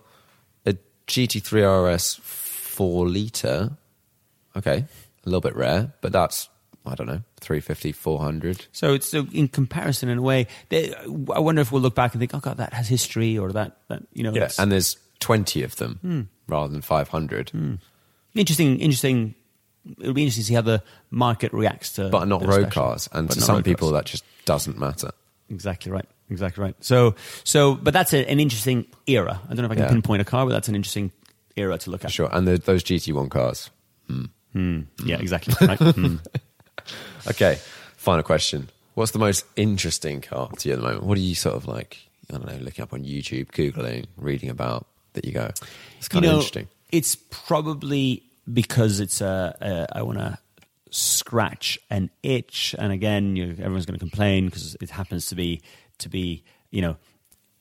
a GT3 RS four liter, okay, a little bit rare, but that's I don't know, 350, 400. So it's so in comparison, in a way, they, I wonder if we'll look back and think, oh god, that has history, or that that you know, Yeah, and there's twenty of them Hmm. rather than five hundred. interesting, interesting. It'll be interesting to see how the market reacts to, But not road special. cars, and But to some people cars. that just doesn't matter. Exactly right, exactly right. So, so, but that's a, an interesting era. I don't know if I can Yeah. pinpoint a car, but that's an interesting era to look at. Sure, and the, those GT1 cars. Hmm. Hmm. Yeah, hmm. exactly. Right. Hmm. Okay, final question. What's the most interesting car to you at the moment? What are you sort of like, I don't know, looking up on YouTube, Googling, reading about that you go, it's kind you of interesting. It's probably because it's a, a I want to scratch an itch, and again, you, everyone's going to complain because it happens to be to be you know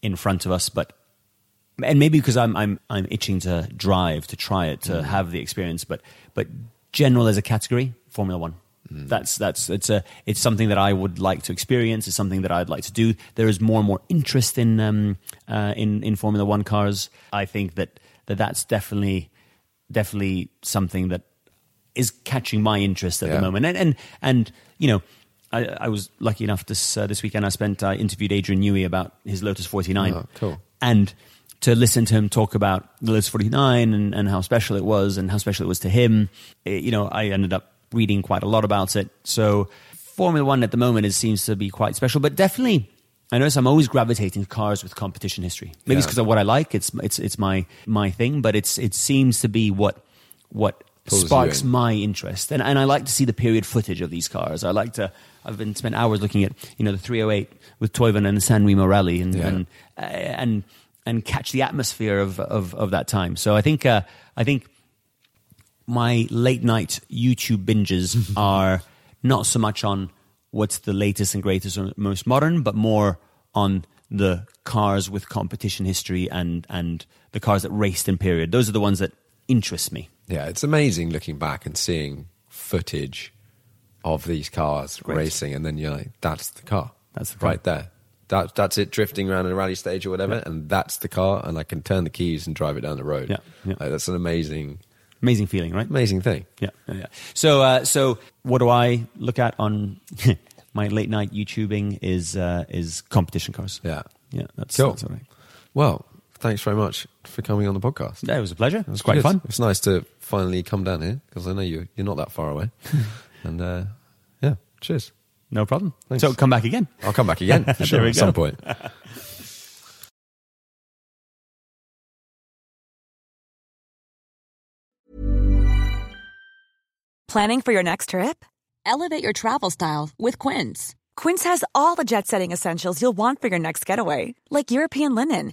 in front of us, but and maybe because I'm I'm I'm itching to drive to try it to Mm. have the experience, but but general as a category, Formula One. Mm. That's that's it's a it's something that I would like to experience. It's something that I'd like to do. There is more and more interest in um, uh, in in Formula One cars. I think that, that that's definitely definitely something that is catching my interest at Yeah. the moment. And and and you know, I, I was lucky enough this uh, this weekend. I spent I interviewed Adrian Newey about his Lotus 49. Oh, cool. And to listen to him talk about the Lotus 49 and, and how special it was and how special it was to him, eh, you know, I ended up reading quite a lot about it. So Formula One at the moment is, seems to be quite special, but definitely. I notice I'm always gravitating to cars with competition history. Maybe it's Yeah. because of what I like. It's it's it's my my thing, but it's it seems to be what what sparks my interest, and and I like to see the period footage of these cars. I like to. I've been spent hours looking at you know the 308 with Toivonen and the San Remo rally, and Yeah. and uh, and and catch the atmosphere of of, of that time. So I think uh, I think my late night YouTube binges are not so much on what's the latest and greatest or most modern, but more on the cars with competition history and and the cars that raced in period. Those are the ones that interest me. Yeah, it's amazing looking back and seeing footage of these cars Great. racing, and then you're like, that's the car. That's the car. right there. That, that's it drifting around in a rally stage or whatever, and that's the car, and I can turn the keys and drive it down the road. Yeah, yeah. Like, that's an amazing, Amazing feeling, right? amazing thing. Yeah, yeah. yeah. So, uh, so what do I look at on my late night YouTubing? Is uh, is competition cars? Yeah. yeah. That's, Cool. that's. Well, thanks very much for coming on the podcast. Yeah, it was a pleasure. It was It's quite good. fun. It's nice to finally come down here because I know you you're not that far away. and uh, yeah, cheers. No problem. Thanks. So come back again. I'll come back again for sure we at some point. Planning for your next trip? Elevate your travel style with Quince. Quince has all the jet setting essentials you'll want for your next getaway, like European linen,